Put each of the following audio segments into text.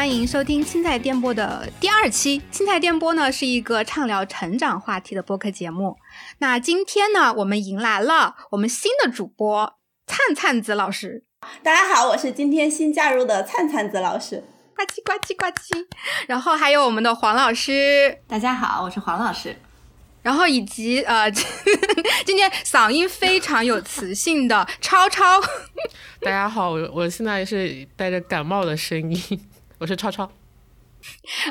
欢迎收听青菜电波的第二期。青菜电波呢是一个畅聊成长话题的播客节目。那今天呢，我们迎来了我们新的主播灿灿子老师。大家好，我是今天新加入的灿灿子老师。呱唧呱唧呱唧。然后还有我们的黄老师。大家好，我是黄老师。然后以及呃，今天嗓音非常有磁性的超超。大家好，我我现在是带着感冒的声音，我是超超。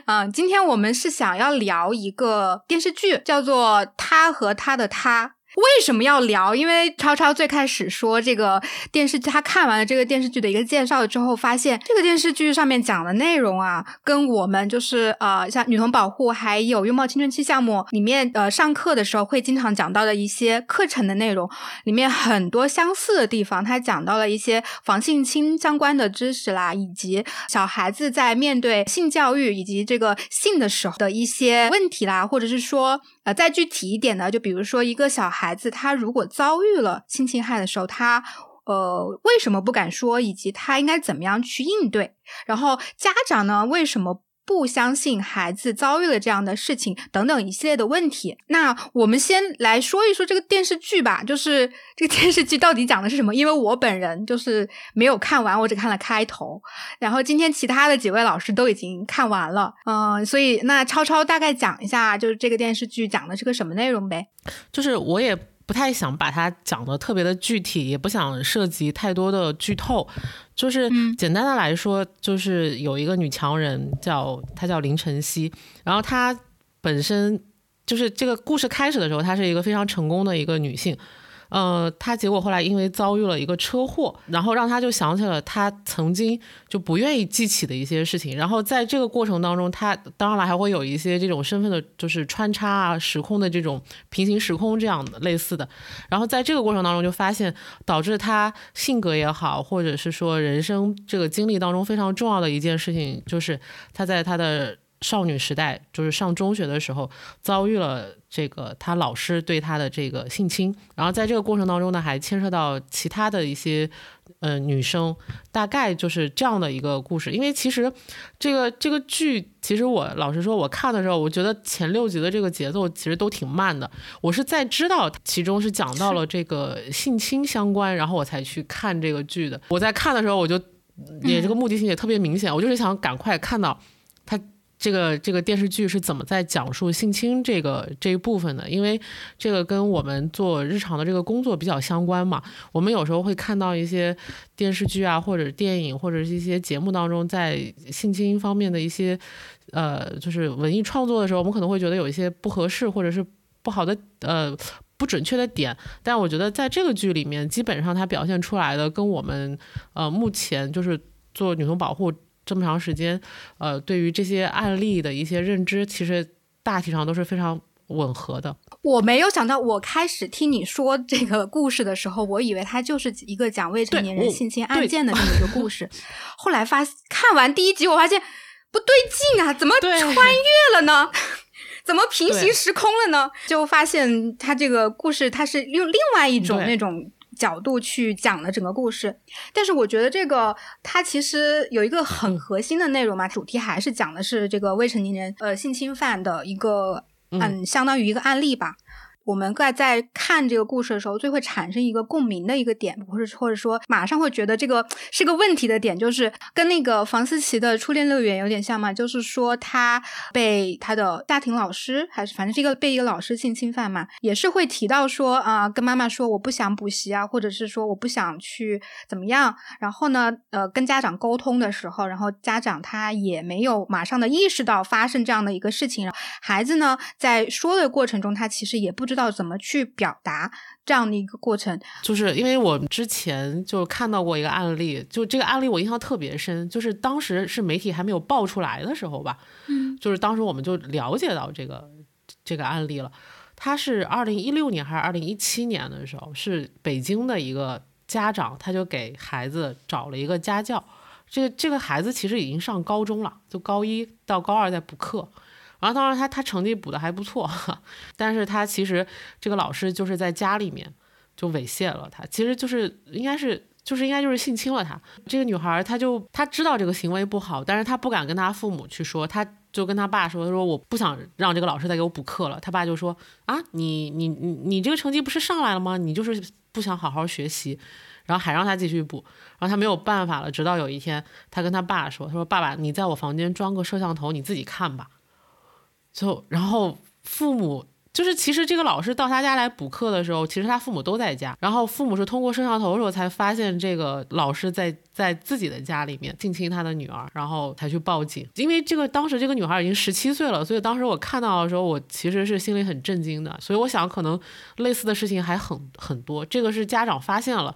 嗯，今天我们是想要聊一个电视剧，叫做《他和他的他》。为什么要聊？因为超超最开始说这个电视剧，他看完了这个电视剧的一个介绍之后，发现这个电视剧上面讲的内容啊，跟我们就是呃，像女童保护还有拥抱青春期项目里面呃上课的时候会经常讲到的一些课程的内容里面很多相似的地方。他讲到了一些防性侵相关的知识啦，以及小孩子在面对性教育以及这个性的时候的一些问题啦，或者是说。再具体一点呢，就比如说一个小孩子，他如果遭遇了性侵害的时候，他呃为什么不敢说，以及他应该怎么样去应对？然后家长呢，为什么？不相信孩子遭遇了这样的事情等等一系列的问题。那我们先来说一说这个电视剧吧，就是这个电视剧到底讲的是什么？因为我本人就是没有看完，我只看了开头。然后今天其他的几位老师都已经看完了，嗯，所以那超超大概讲一下，就是这个电视剧讲的是个什么内容呗？就是我也。不太想把它讲的特别的具体，也不想涉及太多的剧透，就是简单的来说，就是有一个女强人叫她叫林晨曦，然后她本身就是这个故事开始的时候，她是一个非常成功的一个女性。呃，他结果后来因为遭遇了一个车祸，然后让他就想起了他曾经就不愿意记起的一些事情。然后在这个过程当中，他当然了还会有一些这种身份的，就是穿插啊、时空的这种平行时空这样的类似的。然后在这个过程当中，就发现导致他性格也好，或者是说人生这个经历当中非常重要的一件事情，就是他在他的。少女时代就是上中学的时候遭遇了这个他老师对他的这个性侵，然后在这个过程当中呢，还牵涉到其他的一些呃女生，大概就是这样的一个故事。因为其实这个这个剧，其实我老实说，我看的时候，我觉得前六集的这个节奏其实都挺慢的。我是在知道其中是讲到了这个性侵相关，然后我才去看这个剧的。我在看的时候，我就也这个目的性也特别明显，我就是想赶快看到他。这个这个电视剧是怎么在讲述性侵这个这一部分的？因为这个跟我们做日常的这个工作比较相关嘛。我们有时候会看到一些电视剧啊，或者电影，或者是一些节目当中，在性侵方面的一些呃，就是文艺创作的时候，我们可能会觉得有一些不合适或者是不好的呃不准确的点。但我觉得在这个剧里面，基本上它表现出来的跟我们呃目前就是做女童保护。这么长时间，呃，对于这些案例的一些认知，其实大体上都是非常吻合的。我没有想到，我开始听你说这个故事的时候，我以为它就是一个讲未成年人性侵案件的这么一个故事。后来发看完第一集，我发现不对劲啊，怎么穿越了呢？怎么平行时空了呢？就发现它这个故事，它是用另外一种那种。角度去讲了整个故事，但是我觉得这个它其实有一个很核心的内容嘛，主题还是讲的是这个未成年人呃性侵犯的一个嗯，相当于一个案例吧。我们在在看这个故事的时候，最会产生一个共鸣的一个点，或者或者说马上会觉得这个是个问题的点，就是跟那个房思琪的初恋乐园有点像嘛，就是说他被他的家庭老师，还是反正是一个被一个老师性侵犯嘛，也是会提到说啊，跟妈妈说我不想补习啊，或者是说我不想去怎么样，然后呢，呃，跟家长沟通的时候，然后家长他也没有马上的意识到发生这样的一个事情，孩子呢在说的过程中，他其实也不知道。道怎么去表达这样的一个过程，就是因为我之前就看到过一个案例，就这个案例我印象特别深，就是当时是媒体还没有爆出来的时候吧，嗯，就是当时我们就了解到这个这个案例了。他是二零一六年还是二零一七年的时候，是北京的一个家长，他就给孩子找了一个家教，这个这个孩子其实已经上高中了，就高一到高二在补课。然后当然他他成绩补的还不错，但是他其实这个老师就是在家里面就猥亵了他，其实就是应该是就是应该就是性侵了她。这个女孩她就她知道这个行为不好，但是她不敢跟她父母去说，她就跟她爸说，她说我不想让这个老师再给我补课了。他爸就说啊，你你你你这个成绩不是上来了吗？你就是不想好好学习，然后还让他继续补，然后他没有办法了。直到有一天，他跟他爸说，他说爸爸，你在我房间装个摄像头，你自己看吧。就然后父母。就是其实这个老师到他家来补课的时候，其实他父母都在家。然后父母是通过摄像头的时候才发现这个老师在在自己的家里面性侵他的女儿，然后才去报警。因为这个当时这个女孩已经十七岁了，所以当时我看到的时候，我其实是心里很震惊的。所以我想，可能类似的事情还很很多。这个是家长发现了。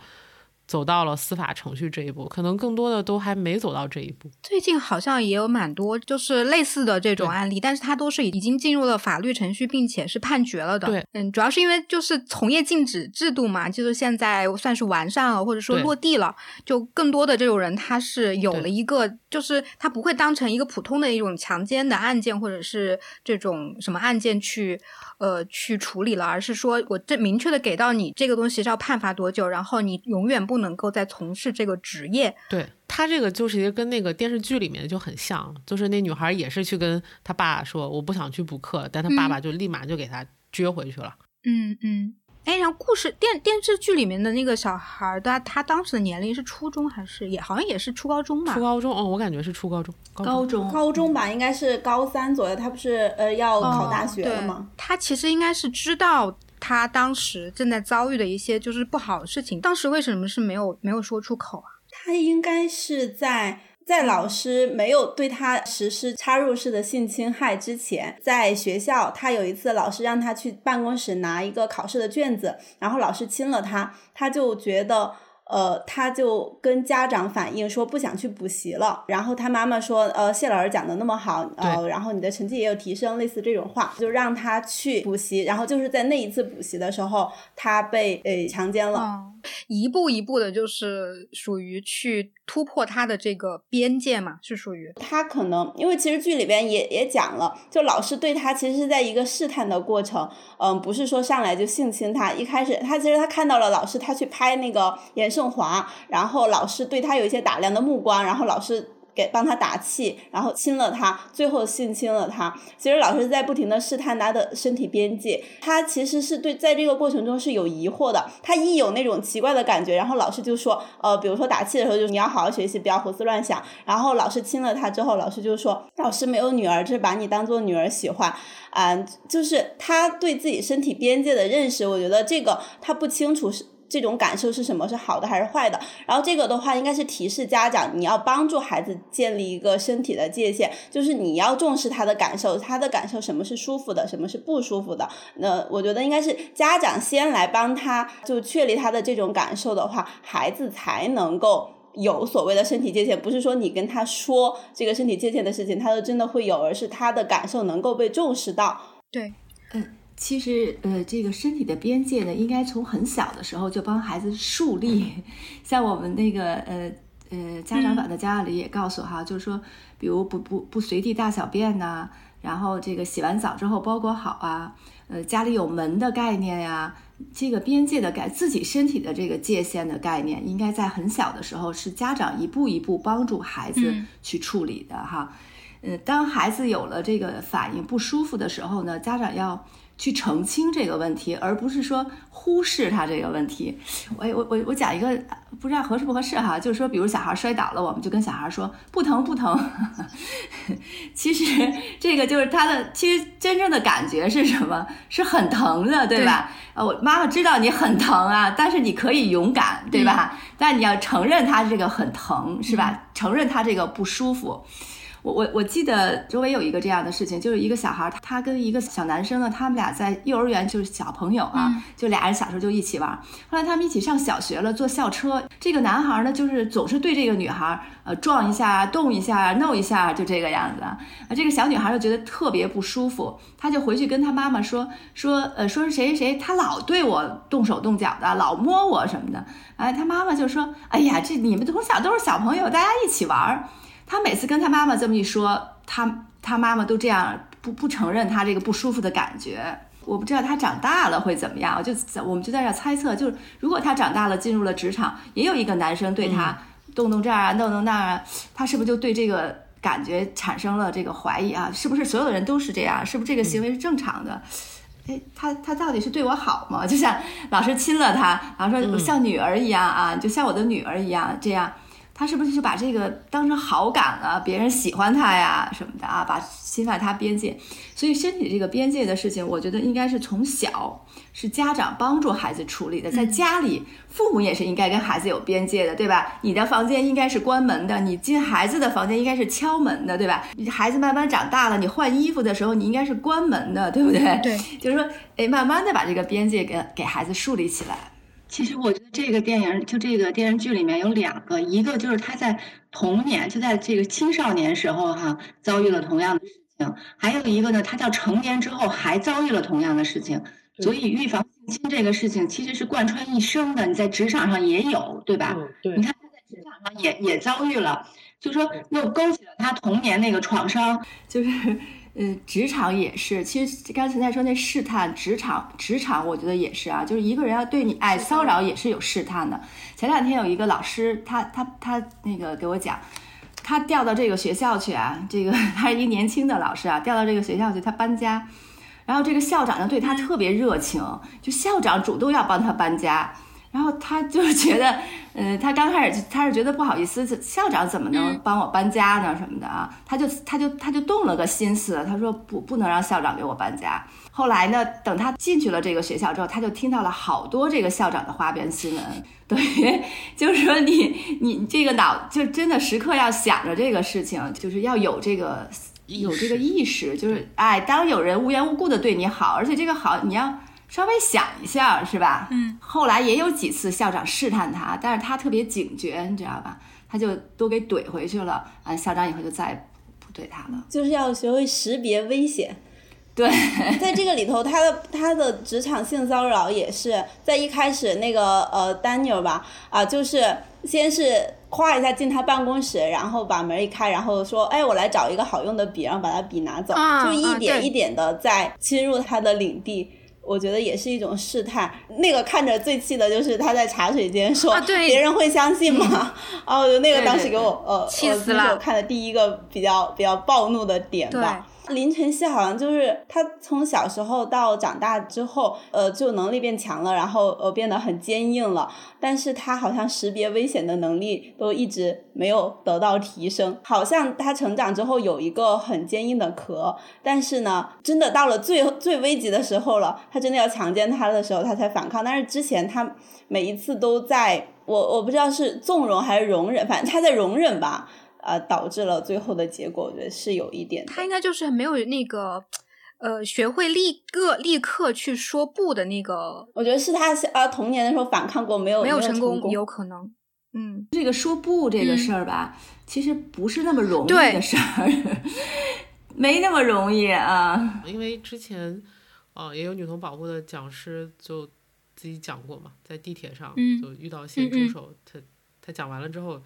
走到了司法程序这一步，可能更多的都还没走到这一步。最近好像也有蛮多就是类似的这种案例，但是它都是已经进入了法律程序，并且是判决了的。对，嗯，主要是因为就是从业禁止制度嘛，就是现在算是完善了，或者说落地了，就更多的这种人他是有了一个，就是他不会当成一个普通的一种强奸的案件，或者是这种什么案件去。呃，去处理了，而是说我这明确的给到你这个东西是要判罚多久，然后你永远不能够再从事这个职业。对他这个就是跟那个电视剧里面就很像，就是那女孩也是去跟他爸说我不想去补课，但他爸爸就立马就给他撅回去了。嗯嗯。哎，然后故事电电视剧里面的那个小孩，的他当时的年龄是初中还是也好像也是初高中吧？初高中，哦，我感觉是初高中，高中高中吧，应该是高三左右。他不是呃要考大学了吗？他其实应该是知道他当时正在遭遇的一些就是不好的事情，当时为什么是没有没有说出口啊？他应该是在。在老师没有对他实施插入式的性侵害之前，在学校，他有一次老师让他去办公室拿一个考试的卷子，然后老师亲了他，他就觉得。呃，他就跟家长反映说不想去补习了，然后他妈妈说，呃，谢老师讲的那么好，呃，然后你的成绩也有提升，类似这种话，就让他去补习，然后就是在那一次补习的时候，他被呃强奸了，一步一步的，就是属于去突破他的这个边界嘛，是属于。他可能，因为其实剧里边也也讲了，就老师对他其实是在一个试探的过程，嗯，不是说上来就性侵他，一开始他其实他看到了老师他去拍那个演。盛华，然后老师对他有一些打量的目光，然后老师给帮他打气，然后亲了他，最后性侵了他。其实老师在不停的试探他的身体边界，他其实是对在这个过程中是有疑惑的。他一有那种奇怪的感觉，然后老师就说，呃，比如说打气的时候，就你要好好学习，不要胡思乱想。然后老师亲了他之后，老师就说，老师没有女儿，就是把你当做女儿喜欢。啊，就是他对自己身体边界的认识，我觉得这个他不清楚是。这种感受是什么？是好的还是坏的？然后这个的话，应该是提示家长，你要帮助孩子建立一个身体的界限，就是你要重视他的感受，他的感受什么是舒服的，什么是不舒服的。那我觉得应该是家长先来帮他，就确立他的这种感受的话，孩子才能够有所谓的身体界限。不是说你跟他说这个身体界限的事情，他就真的会有，而是他的感受能够被重视到。对，嗯。其实，呃，这个身体的边界呢，应该从很小的时候就帮孩子树立。像我们那个，呃呃，家长版的家长里也告诉哈，就是说，比如不不不随地大小便呐，然后这个洗完澡之后包裹好啊，呃，家里有门的概念呀，这个边界的概，自己身体的这个界限的概念，应该在很小的时候是家长一步一步帮助孩子去处理的哈。呃，当孩子有了这个反应不舒服的时候呢，家长要。去澄清这个问题，而不是说忽视他这个问题。我我我我讲一个，不知道合适不合适哈，就是说，比如小孩摔倒了，我们就跟小孩说不疼不疼。其实这个就是他的，其实真正的感觉是什么？是很疼的，对吧？呃，我妈妈知道你很疼啊，但是你可以勇敢，对吧？但你要承认他这个很疼，是吧？承认他这个不舒服。我我我记得周围有一个这样的事情，就是一个小孩，他跟一个小男生呢，他们俩在幼儿园就是小朋友啊，就俩人小时候就一起玩。后来他们一起上小学了，坐校车，这个男孩呢，就是总是对这个女孩，呃，撞一下、动一下、弄一下，就这个样子。啊，这个小女孩就觉得特别不舒服，她就回去跟她妈妈说说，呃，说是谁谁谁，他老对我动手动脚的，老摸我什么的。哎，他妈妈就说，哎呀，这你们从小都是小朋友，大家一起玩。他每次跟他妈妈这么一说，他他妈妈都这样不不承认他这个不舒服的感觉。我不知道他长大了会怎么样，就我们就在这猜测，就是如果他长大了进入了职场，也有一个男生对他动动这儿啊，弄弄那儿啊，他是不是就对这个感觉产生了这个怀疑啊？是不是所有的人都是这样？是不是这个行为是正常的？哎，他他到底是对我好吗？就像老师亲了他，然后说像女儿一样啊，就像我的女儿一样这样。他是不是就把这个当成好感了？别人喜欢他呀什么的啊，把侵犯他边界。所以身体这个边界的事情，我觉得应该是从小是家长帮助孩子处理的。在家里，父母也是应该跟孩子有边界的，对吧？你的房间应该是关门的，你进孩子的房间应该是敲门的，对吧？你孩子慢慢长大了，你换衣服的时候，你应该是关门的，对不对？对，就是说，哎，慢慢的把这个边界给给孩子树立起来。其实我觉得这个电影就这个电视剧里面有两个，一个就是他在童年就在这个青少年时候哈遭遇了同样的事情，还有一个呢，他到成年之后还遭遇了同样的事情，所以预防性侵这个事情其实是贯穿一生的。你在职场上也有，对吧？对。你看他在职场上也也遭遇了，就说又勾起了他童年那个创伤，就是。嗯，职场也是。其实刚才在说那试探，职场职场，我觉得也是啊。就是一个人要对你爱骚扰，也是有试探的。前两天有一个老师，他他他那个给我讲，他调到这个学校去啊，这个 他是一年轻的老师啊，调到这个学校去，他搬家，然后这个校长呢对他特别热情，就校长主动要帮他搬家。然后他就觉得，嗯，他刚开始他是觉得不好意思，校长怎么能帮我搬家呢？什么的啊？他就他就他就动了个心思，他说不不能让校长给我搬家。后来呢，等他进去了这个学校之后，他就听到了好多这个校长的花边新闻，等于，就是说你你这个脑就真的时刻要想着这个事情，就是要有这个有这个意识，就是哎，当有人无缘无故的对你好，而且这个好你要。稍微想一下是吧？嗯，后来也有几次校长试探他，但是他特别警觉，你知道吧？他就都给怼回去了。啊，校长以后就再也不怼他了。就是要学会识别危险。对，在这个里头，他的他的职场性骚扰也是在一开始那个呃，Daniel 吧，啊，就是先是夸一下进他办公室，然后把门一开，然后说，哎，我来找一个好用的笔，然后把他笔拿走，就一点一点的在侵入他的领地。我觉得也是一种试探。那个看着最气的就是他在茶水间说：“别人会相信吗？” 哦，那个当时给我呃，气死了。我看的第一个比较比较暴怒的点吧。林晨曦好像就是他从小时候到长大之后，呃，就能力变强了，然后呃变得很坚硬了。但是他好像识别危险的能力都一直没有得到提升。好像他成长之后有一个很坚硬的壳，但是呢，真的到了最最危急的时候了，他真的要强奸他的时候，他才反抗。但是之前他每一次都在，我我不知道是纵容还是容忍，反正他在容忍吧。呃，导致了最后的结果，我觉得是有一点。他应该就是没有那个，呃，学会立刻立刻去说不的那个。我觉得是他呃童年的时候反抗过，没有没有成功，有可能。嗯，这个说不这个事儿吧，其实不是那么容易的事儿，没那么容易啊。因为之前，呃，也有女童保护的讲师就自己讲过嘛，在地铁上就遇到一些助手，他他讲完了之后。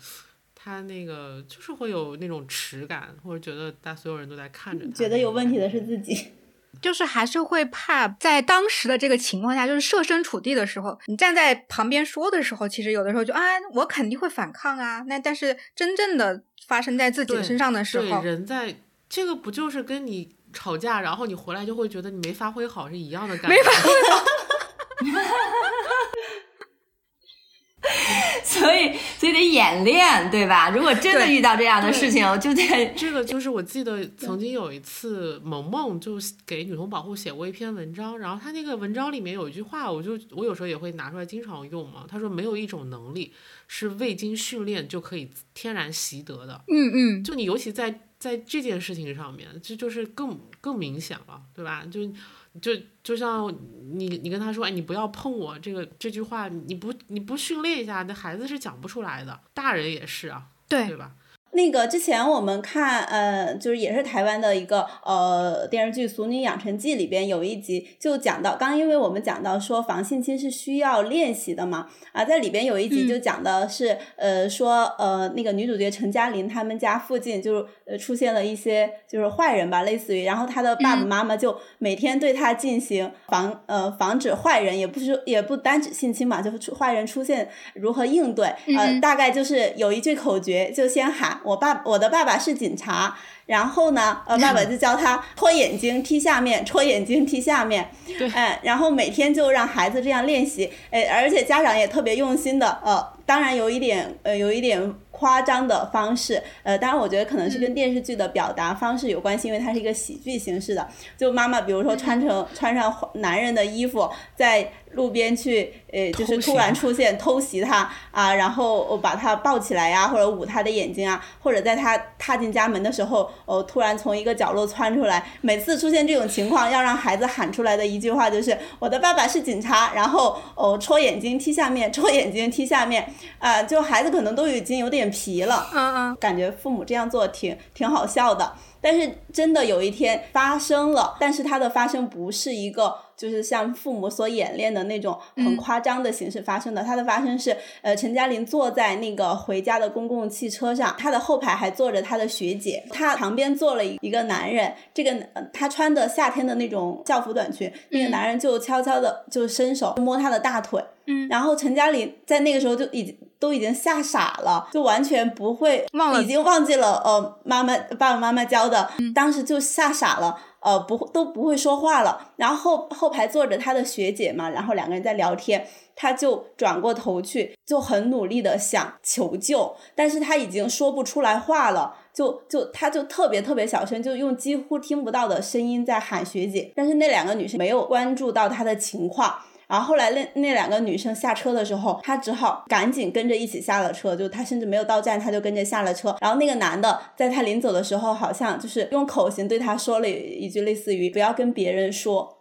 他那个就是会有那种耻感，或者觉得大所有人都在看着他，觉得有问题的是自己，就是还是会怕在当时的这个情况下，就是设身处地的时候，你站在旁边说的时候，其实有的时候就啊，我肯定会反抗啊。那但是真正的发生在自己身上的时候，对人在这个不就是跟你吵架，然后你回来就会觉得你没发挥好是一样的感觉，没发挥好。所以，所以得演练，对吧？如果真的遇到这样的事情，就得这个就是我记得曾经有一次，萌萌就给女童保护写过一篇文章，然后他那个文章里面有一句话，我就我有时候也会拿出来经常用嘛。他说没有一种能力是未经训练就可以天然习得的。嗯嗯，就你尤其在在这件事情上面，这就是更更明显了，对吧？就。就就像你你跟他说，哎，你不要碰我，这个这句话，你不你不训练一下，那孩子是讲不出来的，大人也是啊，对对吧？那个之前我们看，呃，就是也是台湾的一个呃电视剧《俗女养成记》里边有一集就讲到，刚因为我们讲到说防性侵是需要练习的嘛，啊，在里边有一集就讲的是，呃，说呃那个女主角陈嘉玲他们家附近就呃出现了一些就是坏人吧，类似于，然后她的爸爸妈妈就每天对她进行防呃防止坏人，也不是也不单指性侵嘛，就是坏人出现如何应对，呃，大概就是有一句口诀，就先喊。我爸，我的爸爸是警察，然后呢，呃，爸爸就教他戳眼睛踢下面，戳眼睛踢下面，对，哎，然后每天就让孩子这样练习，哎，而且家长也特别用心的，呃，当然有一点，呃，有一点。夸张的方式，呃，当然我觉得可能是跟电视剧的表达方式有关系，因为它是一个喜剧形式的。就妈妈，比如说穿成穿上男人的衣服，在路边去，呃，就是突然出现偷袭他啊，然后把他抱起来呀，或者捂他的眼睛啊，或者在他踏进家门的时候，哦，突然从一个角落窜出来。每次出现这种情况，要让孩子喊出来的一句话就是“我的爸爸是警察”，然后哦，戳眼睛踢下面，戳眼睛踢下面，啊，就孩子可能都已经有点。皮了，嗯嗯，感觉父母这样做挺挺好笑的，但是真的有一天发生了，但是它的发生不是一个就是像父母所演练的那种很夸张的形式发生的，它的发生是，呃，陈嘉玲坐在那个回家的公共汽车上，她的后排还坐着她的学姐，她旁边坐了一个男人，这个他穿的夏天的那种校服短裙，那个男人就悄悄的就伸手摸她的大腿。嗯，然后陈嘉玲在那个时候就已经都已经吓傻了，就完全不会，忘了，已经忘记了，呃，妈妈爸爸妈妈教的，当时就吓傻了，呃，不都不会说话了。然后后后排坐着他的学姐嘛，然后两个人在聊天，他就转过头去，就很努力的想求救，但是他已经说不出来话了，就就他就特别特别小声，就用几乎听不到的声音在喊学姐，但是那两个女生没有关注到他的情况。然后后来那那两个女生下车的时候，他只好赶紧跟着一起下了车，就他甚至没有到站，他就跟着下了车。然后那个男的在他临走的时候，好像就是用口型对他说了一句类似于“不要跟别人说”，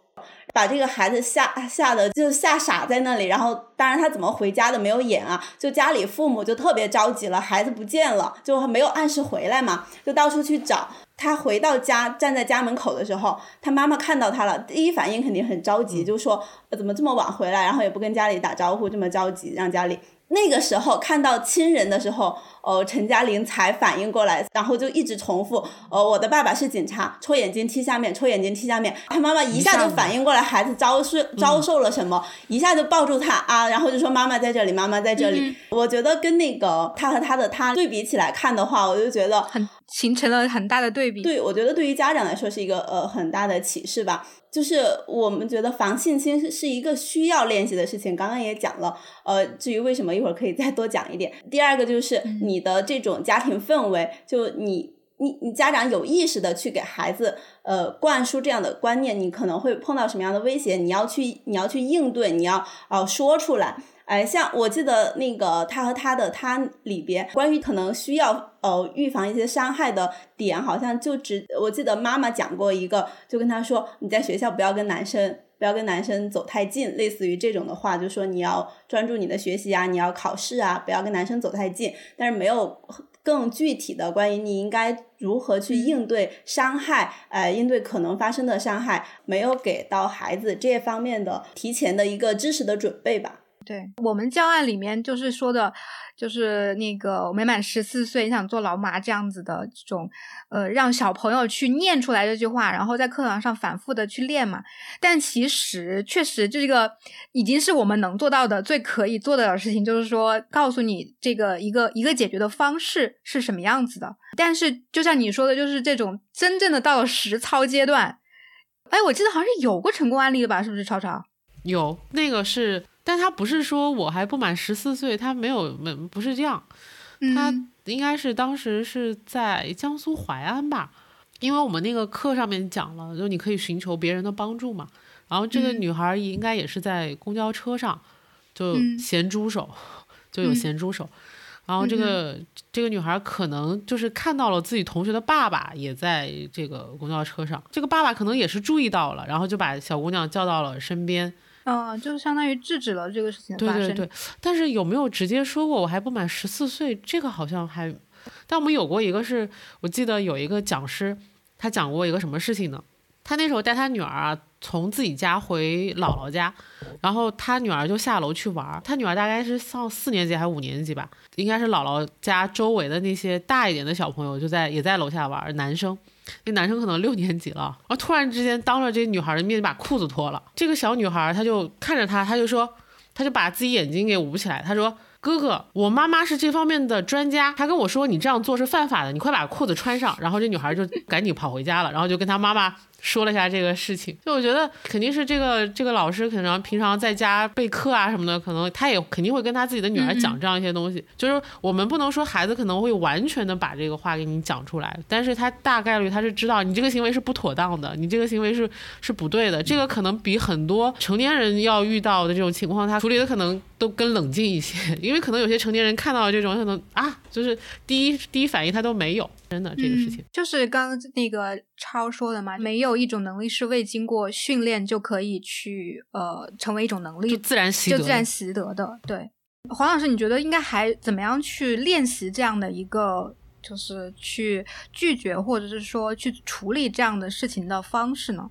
把这个孩子吓吓得就吓傻在那里。然后当然他怎么回家的没有演啊，就家里父母就特别着急了，孩子不见了，就没有按时回来嘛，就到处去找。他回到家，站在家门口的时候，他妈妈看到他了，第一反应肯定很着急，就说怎么这么晚回来，然后也不跟家里打招呼，这么着急，让家里。那个时候看到亲人的时候。哦，陈嘉玲才反应过来，然后就一直重复。哦，我的爸爸是警察，戳眼睛踢下面，戳眼睛踢下面。他妈妈一下就反应过来，孩子遭受遭受了什么，一下就抱住他啊，然后就说妈妈在这里，妈妈在这里。我觉得跟那个他和他的他对比起来看的话，我就觉得很形成了很大的对比。对，我觉得对于家长来说是一个呃很大的启示吧。就是我们觉得防性侵是是一个需要练习的事情，刚刚也讲了。呃，至于为什么，一会儿可以再多讲一点。第二个就是你的这种家庭氛围，就你你你家长有意识的去给孩子呃灌输这样的观念，你可能会碰到什么样的威胁，你要去你要去应对，你要呃说出来。哎，像我记得那个他和他的他里边，关于可能需要呃预防一些伤害的点，好像就只我记得妈妈讲过一个，就跟他说你在学校不要跟男生不要跟男生走太近，类似于这种的话，就说你要专注你的学习啊，你要考试啊，不要跟男生走太近，但是没有更具体的关于你应该如何去应对伤害，呃，应对可能发生的伤害，没有给到孩子这方面的提前的一个知识的准备吧。对我们教案里面就是说的，就是那个没满十四岁你想做老马这样子的这种，呃，让小朋友去念出来这句话，然后在课堂上反复的去练嘛。但其实确实这个已经是我们能做到的最可以做的事情，就是说告诉你这个一个一个解决的方式是什么样子的。但是就像你说的，就是这种真正的到了实操阶段，哎，我记得好像是有过成功案例的吧？是不是超超？有那个是。但他不是说我还不满十四岁，他没有没不是这样，他应该是当时是在江苏淮安吧，因为我们那个课上面讲了，就你可以寻求别人的帮助嘛。然后这个女孩应该也是在公交车上，就咸猪手，就有咸猪手。然后这个这个女孩可能就是看到了自己同学的爸爸也在这个公交车上，这个爸爸可能也是注意到了，然后就把小姑娘叫到了身边。嗯，就相当于制止了这个事情发生。对对对，但是有没有直接说过我还不满十四岁？这个好像还但我们有过一个是，我记得有一个讲师，他讲过一个什么事情呢？他那时候带他女儿啊，从自己家回姥姥家，然后他女儿就下楼去玩儿。他女儿大概是上四年级还是五年级吧，应该是姥姥家周围的那些大一点的小朋友就在也在楼下玩儿，男生。那男生可能六年级了，然后突然之间当着这女孩的面把裤子脱了。这个小女孩她就看着他，她就说，她就把自己眼睛给捂起来，她说。哥哥，我妈妈是这方面的专家，她跟我说你这样做是犯法的，你快把裤子穿上。然后这女孩就赶紧跑回家了，然后就跟她妈妈。说了一下这个事情，就我觉得肯定是这个这个老师可能平常在家备课啊什么的，可能他也肯定会跟他自己的女儿讲这样一些东西。就是我们不能说孩子可能会完全的把这个话给你讲出来，但是他大概率他是知道你这个行为是不妥当的，你这个行为是是不对的。这个可能比很多成年人要遇到的这种情况，他处理的可能都更冷静一些，因为可能有些成年人看到这种可能啊，就是第一第一反应他都没有。真的，这个事情就是刚刚那个超说的嘛，没有一种能力是未经过训练就可以去呃成为一种能力，就自然习得，就自然习得的。对，黄老师，你觉得应该还怎么样去练习这样的一个，就是去拒绝或者是说去处理这样的事情的方式呢？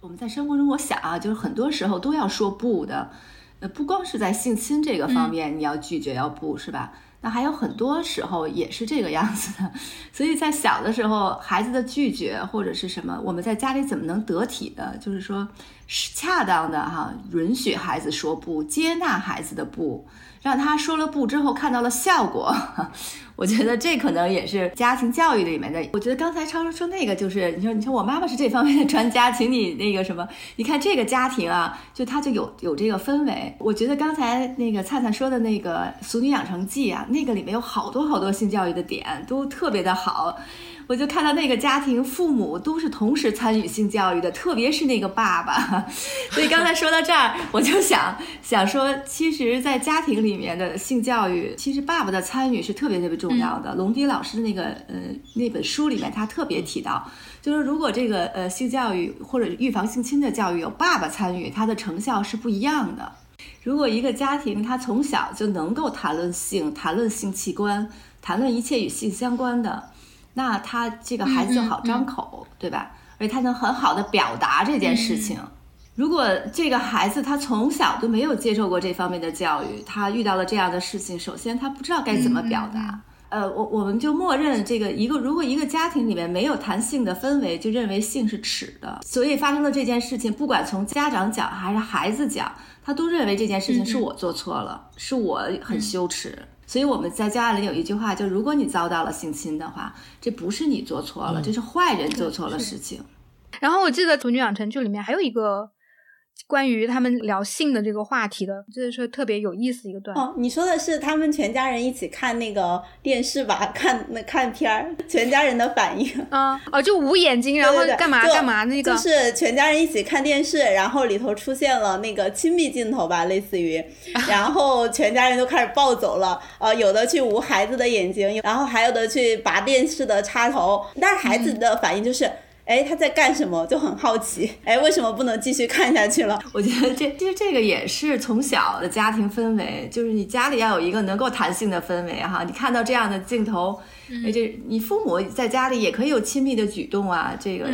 我们在生活中，我想啊，就是很多时候都要说不的，呃，不光是在性侵这个方面，你要拒绝要不是吧？那还有很多时候也是这个样子的，所以在小的时候，孩子的拒绝或者是什么，我们在家里怎么能得体的，就是说，是恰当的哈，允许孩子说不，接纳孩子的不。让他说了不之后看到了效果，我觉得这可能也是家庭教育里面的。我觉得刚才超超说那个就是，你说你说我妈妈是这方面的专家，请你那个什么，你看这个家庭啊，就他就有有这个氛围。我觉得刚才那个灿灿说的那个《俗女养成记》啊，那个里面有好多好多性教育的点，都特别的好。我就看到那个家庭，父母都是同时参与性教育的，特别是那个爸爸。所以刚才说到这儿，我就想想说，其实，在家庭里面的性教育，其实爸爸的参与是特别特别重要的。龙迪老师那个呃那本书里面，他特别提到，就是如果这个呃性教育或者预防性侵的教育有爸爸参与，它的成效是不一样的。如果一个家庭他从小就能够谈论性、谈论性器官、谈论一切与性相关的。那他这个孩子就好张口，对吧？而且他能很好的表达这件事情。如果这个孩子他从小都没有接受过这方面的教育，他遇到了这样的事情，首先他不知道该怎么表达。呃，我我们就默认这个一个，如果一个家庭里面没有谈性的氛围，就认为性是耻的，所以发生了这件事情，不管从家长讲还是孩子讲，他都认为这件事情是我做错了，是我很羞耻。所以我们在家里有一句话，就如果你遭到了性侵的话，这不是你做错了，这是坏人做错了事情。然后我记得《处女养成剧》里面还有一个。关于他们聊性的这个话题的，这是特别有意思一个段。哦，你说的是他们全家人一起看那个电视吧？看那看片儿，全家人的反应。啊哦，就捂眼睛，然后干嘛干嘛那个。就是全家人一起看电视，然后里头出现了那个亲密镜头吧，类似于，然后全家人都开始暴走了。呃，有的去捂孩子的眼睛，然后还有的去拔电视的插头，但是孩子的反应就是。哎，他在干什么？就很好奇。哎，为什么不能继续看下去了？我觉得这其实这个也是从小的家庭氛围，就是你家里要有一个能够弹性的氛围哈。你看到这样的镜头。哎，这你父母在家里也可以有亲密的举动啊，这个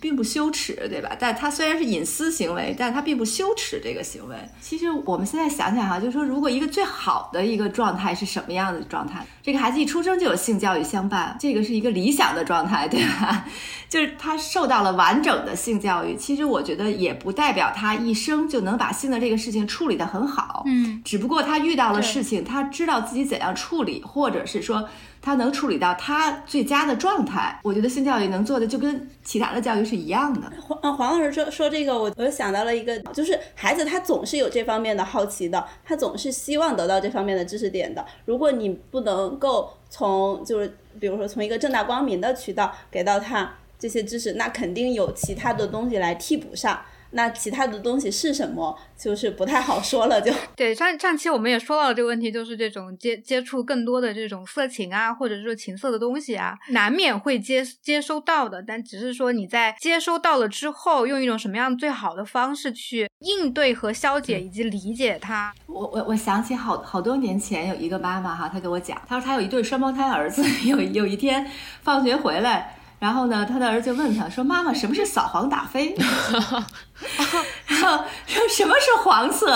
并不羞耻，对吧？但他虽然是隐私行为，但他并不羞耻这个行为。其实我们现在想想哈，就是说，如果一个最好的一个状态是什么样的状态？这个孩子一出生就有性教育相伴，这个是一个理想的状态，对吧？就是他受到了完整的性教育。其实我觉得也不代表他一生就能把性的这个事情处理得很好，嗯，只不过他遇到了事情，他知道自己怎样处理，或者是说。他能处理到他最佳的状态，我觉得性教育能做的就跟其他的教育是一样的。黄黄老师说说这个，我我想到了一个，就是孩子他总是有这方面的好奇的，他总是希望得到这方面的知识点的。如果你不能够从就是比如说从一个正大光明的渠道给到他这些知识，那肯定有其他的东西来替补上。那其他的东西是什么，就是不太好说了。就对上上期我们也说到了这个问题，就是这种接接触更多的这种色情啊，或者说情色的东西啊，难免会接接收到的。但只是说你在接收到了之后，用一种什么样最好的方式去应对和消解以及理解它。我我我想起好好多年前有一个妈妈哈，她给我讲，她说她有一对双胞胎儿子，有有一天放学回来。然后呢，他的儿子问他说：“妈妈，什么是扫黄打非？” 然后说：“什么是黄色？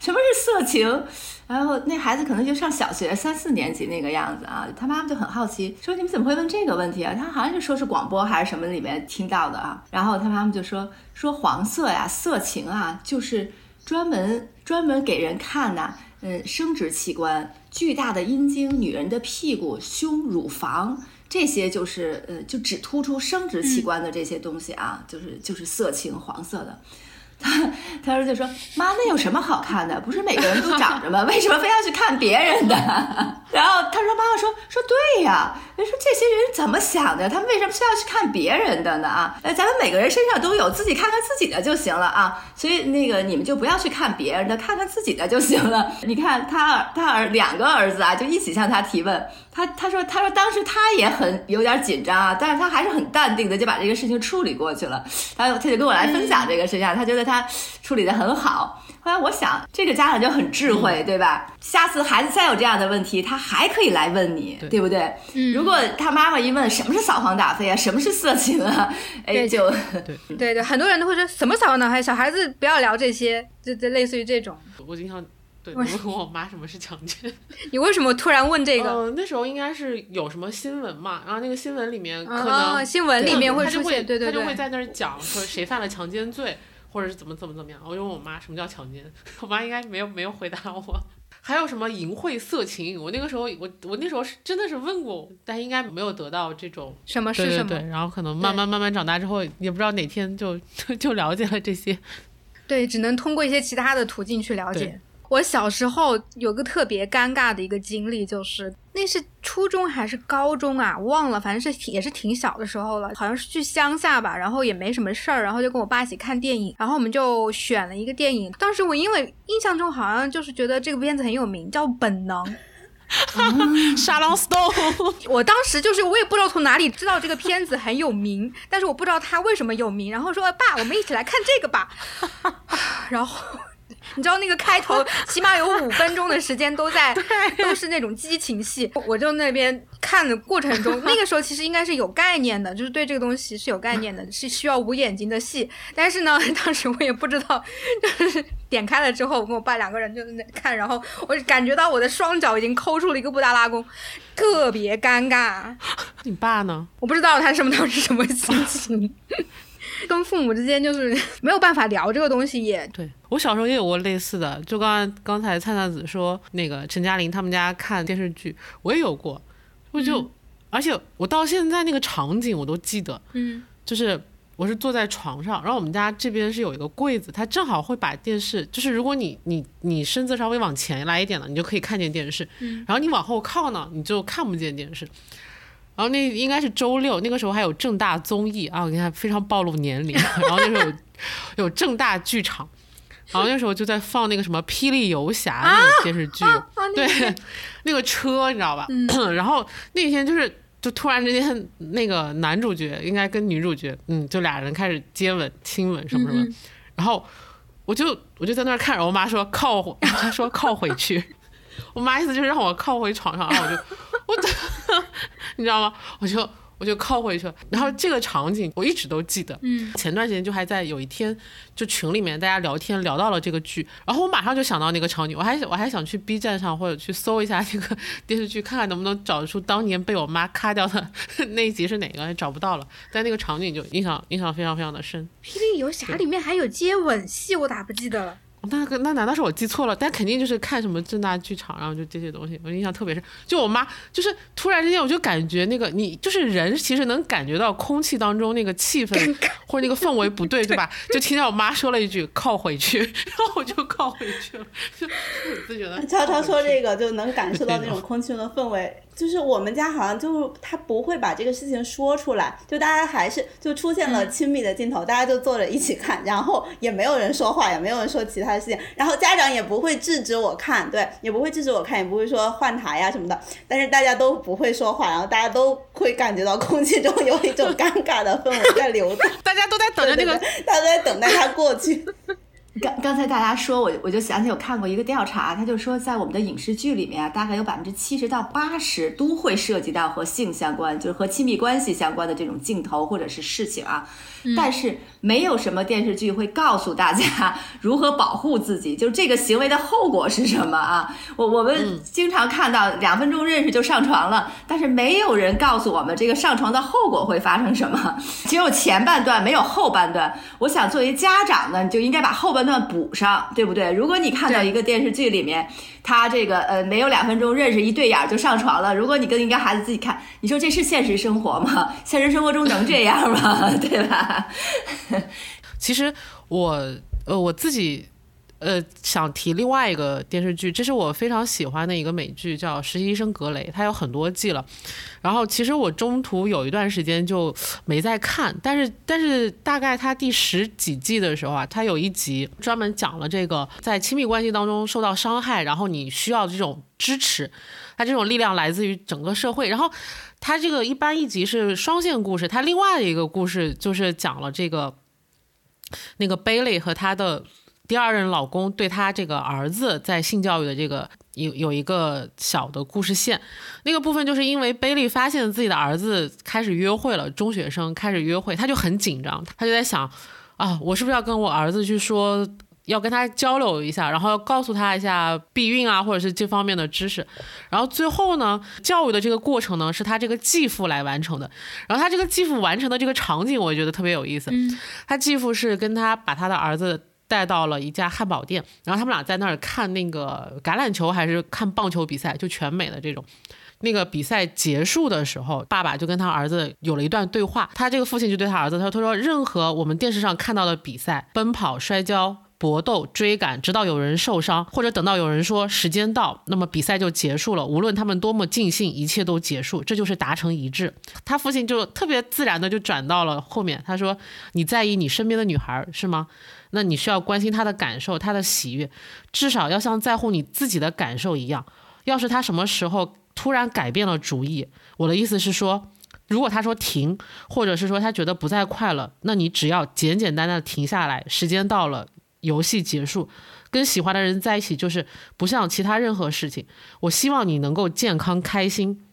什么是色情？”然后那孩子可能就上小学三四年级那个样子啊，他妈妈就很好奇，说：“你们怎么会问这个问题啊？”他好像是说是广播还是什么里面听到的啊。然后他妈妈就说：“说黄色呀，色情啊，就是专门专门给人看呐，嗯，生殖器官巨大的阴茎、女人的屁股、胸、乳房。”这些就是呃，就只突出生殖器官的这些东西啊，就是就是色情黄色的。他他儿子就说：“妈，那有什么好看的？不是每个人都长着吗？为什么非要去看别人的？” 然后他说：“妈妈说说对呀，人说这些人怎么想的？他们为什么非要去看别人的呢？啊，呃，咱们每个人身上都有，自己看看自己的就行了啊。所以那个你们就不要去看别人的，看看自己的就行了。你看他他儿两个儿子啊，就一起向他提问。他他说他说当时他也很有点紧张啊，但是他还是很淡定的就把这个事情处理过去了。他他就跟我来分享这个事情，他觉得他。处理的很好。后来我想，这个家长就很智慧，对吧？下次孩子再有这样的问题，他还可以来问你，对不对？如果他妈妈一问什么是扫黄打非啊，什么是色情啊，哎，就对对对，很多人都会说什么扫黄打非，小孩子不要聊这些，就就类似于这种。我经常对我问我妈什么是强奸。你为什么突然问这个？嗯，那时候应该是有什么新闻嘛，然后那个新闻里面可能新闻里面会出现，对对对，他就会在那儿讲说谁犯了强奸罪。或者是怎么怎么怎么样，我就问我妈什么叫强奸，我妈应该没有没有回答我。还有什么淫秽色情，我那个时候我我那时候是真的是问过，但应该没有得到这种什么是什么。对对对，然后可能慢慢慢慢长大之后，也不知道哪天就 就了解了这些。对，只能通过一些其他的途径去了解。我小时候有个特别尴尬的一个经历，就是那是初中还是高中啊？忘了，反正是也是挺小的时候了，好像是去乡下吧，然后也没什么事儿，然后就跟我爸一起看电影，然后我们就选了一个电影。当时我因为印象中好像就是觉得这个片子很有名，叫《本能》。沙朗斯 stone。我当时就是我也不知道从哪里知道这个片子很有名，但是我不知道它为什么有名，然后说爸，我们一起来看这个吧，然后。你知道那个开头 起码有五分钟的时间都在都是那种激情戏，我就那边看的过程中，那个时候其实应该是有概念的，就是对这个东西是有概念的，是需要捂眼睛的戏。但是呢，当时我也不知道，就是点开了之后，我跟我爸两个人就在那看，然后我感觉到我的双脚已经抠出了一个布达拉宫，特别尴尬。你爸呢？我不知道他什么当时什么心情。跟父母之间就是 没有办法聊这个东西，也对我小时候也有过类似的，就刚刚才灿灿子说那个陈嘉玲他们家看电视剧，我也有过，我就而且我到现在那个场景我都记得，嗯，就是我是坐在床上，然后我们家这边是有一个柜子，它正好会把电视，就是如果你你你身子稍微往前来一点了，你就可以看见电视，嗯，然后你往后靠呢，你就看不见电视。然后那应该是周六，那个时候还有正大综艺啊，你看非常暴露年龄。然后那时候有有正大剧场，然后那时候就在放那个什么《霹雳游侠》那个电视剧，对，那个 车你知道吧？然后那天就是就突然之间那个男主角应该跟女主角，嗯，就俩人开始接吻、亲吻什么什么，然后我就我就在那儿看，着我妈说靠，她说靠回去。我妈意思就是让我靠回床上，然后我就，我，你知道吗？我就我就靠回去了。然后这个场景我一直都记得。嗯。前段时间就还在有一天，就群里面大家聊天聊到了这个剧，然后我马上就想到那个场景，我还我还想去 B 站上或者去搜一下那个电视剧，看看能不能找出当年被我妈咔掉的 那一集是哪个，找不到了。但那个场景就印象印象非常非常的深。霹雳游侠里面还有接吻戏，我咋不记得了？那个那难道是我记错了？但肯定就是看什么正大剧场，然后就这些东西，我印象特别深。就我妈，就是突然之间，我就感觉那个你就是人，其实能感觉到空气当中那个气氛，或或者那个氛围不对，对吧？就听到我妈说了一句“靠回去”，然后我就靠回去了，就就觉得。超超说这个就能感受到那种空气中的氛围。就是我们家好像就他不会把这个事情说出来，就大家还是就出现了亲密的镜头，大家就坐着一起看，然后也没有人说话，也没有人说其他的事情，然后家长也不会制止我看，对，也不会制止我看，也不会说换台呀什么的，但是大家都不会说话，然后大家都会感觉到空气中有一种尴尬的氛围在流动，大家都在等着那个，大家都在等待它过去。刚刚才大家说，我我就想起我看过一个调查，他就说在我们的影视剧里面啊，大概有百分之七十到八十都会涉及到和性相关，就是和亲密关系相关的这种镜头或者是事情啊。但是没有什么电视剧会告诉大家 如何保护自己，就是这个行为的后果是什么啊？我我们经常看到两分钟认识就上床了，但是没有人告诉我们这个上床的后果会发生什么，只有前半段没有后半段。我想作为家长呢，你就应该把后半段补上，对不对？如果你看到一个电视剧里面。他这个呃，没有两分钟认识一对眼就上床了。如果你跟一个孩子自己看，你说这是现实生活吗？现实生活中能这样吗？对吧？其实我呃我自己。呃，想提另外一个电视剧，这是我非常喜欢的一个美剧，叫《实习医生格雷》，它有很多季了。然后其实我中途有一段时间就没再看，但是但是大概它第十几季的时候啊，它有一集专门讲了这个在亲密关系当中受到伤害，然后你需要这种支持，它这种力量来自于整个社会。然后它这个一般一集是双线故事，它另外的一个故事就是讲了这个那个贝利和他的。第二任老公对他这个儿子在性教育的这个有有一个小的故事线，那个部分就是因为贝利发现自己的儿子开始约会了，中学生开始约会，他就很紧张，他就在想啊，我是不是要跟我儿子去说，要跟他交流一下，然后要告诉他一下避孕啊，或者是这方面的知识。然后最后呢，教育的这个过程呢，是他这个继父来完成的。然后他这个继父完成的这个场景，我觉得特别有意思。他继父是跟他把他的儿子。带到了一家汉堡店，然后他们俩在那儿看那个橄榄球还是看棒球比赛，就全美的这种。那个比赛结束的时候，爸爸就跟他儿子有了一段对话。他这个父亲就对他儿子他说：“他说任何我们电视上看到的比赛，奔跑、摔跤、搏斗、追赶，直到有人受伤，或者等到有人说时间到，那么比赛就结束了。无论他们多么尽兴，一切都结束，这就是达成一致。”他父亲就特别自然的就转到了后面，他说：“你在意你身边的女孩是吗？”那你需要关心她的感受，她的喜悦，至少要像在乎你自己的感受一样。要是他什么时候突然改变了主意，我的意思是说，如果他说停，或者是说他觉得不再快乐，那你只要简简单单的停下来，时间到了，游戏结束，跟喜欢的人在一起，就是不像其他任何事情。我希望你能够健康开心，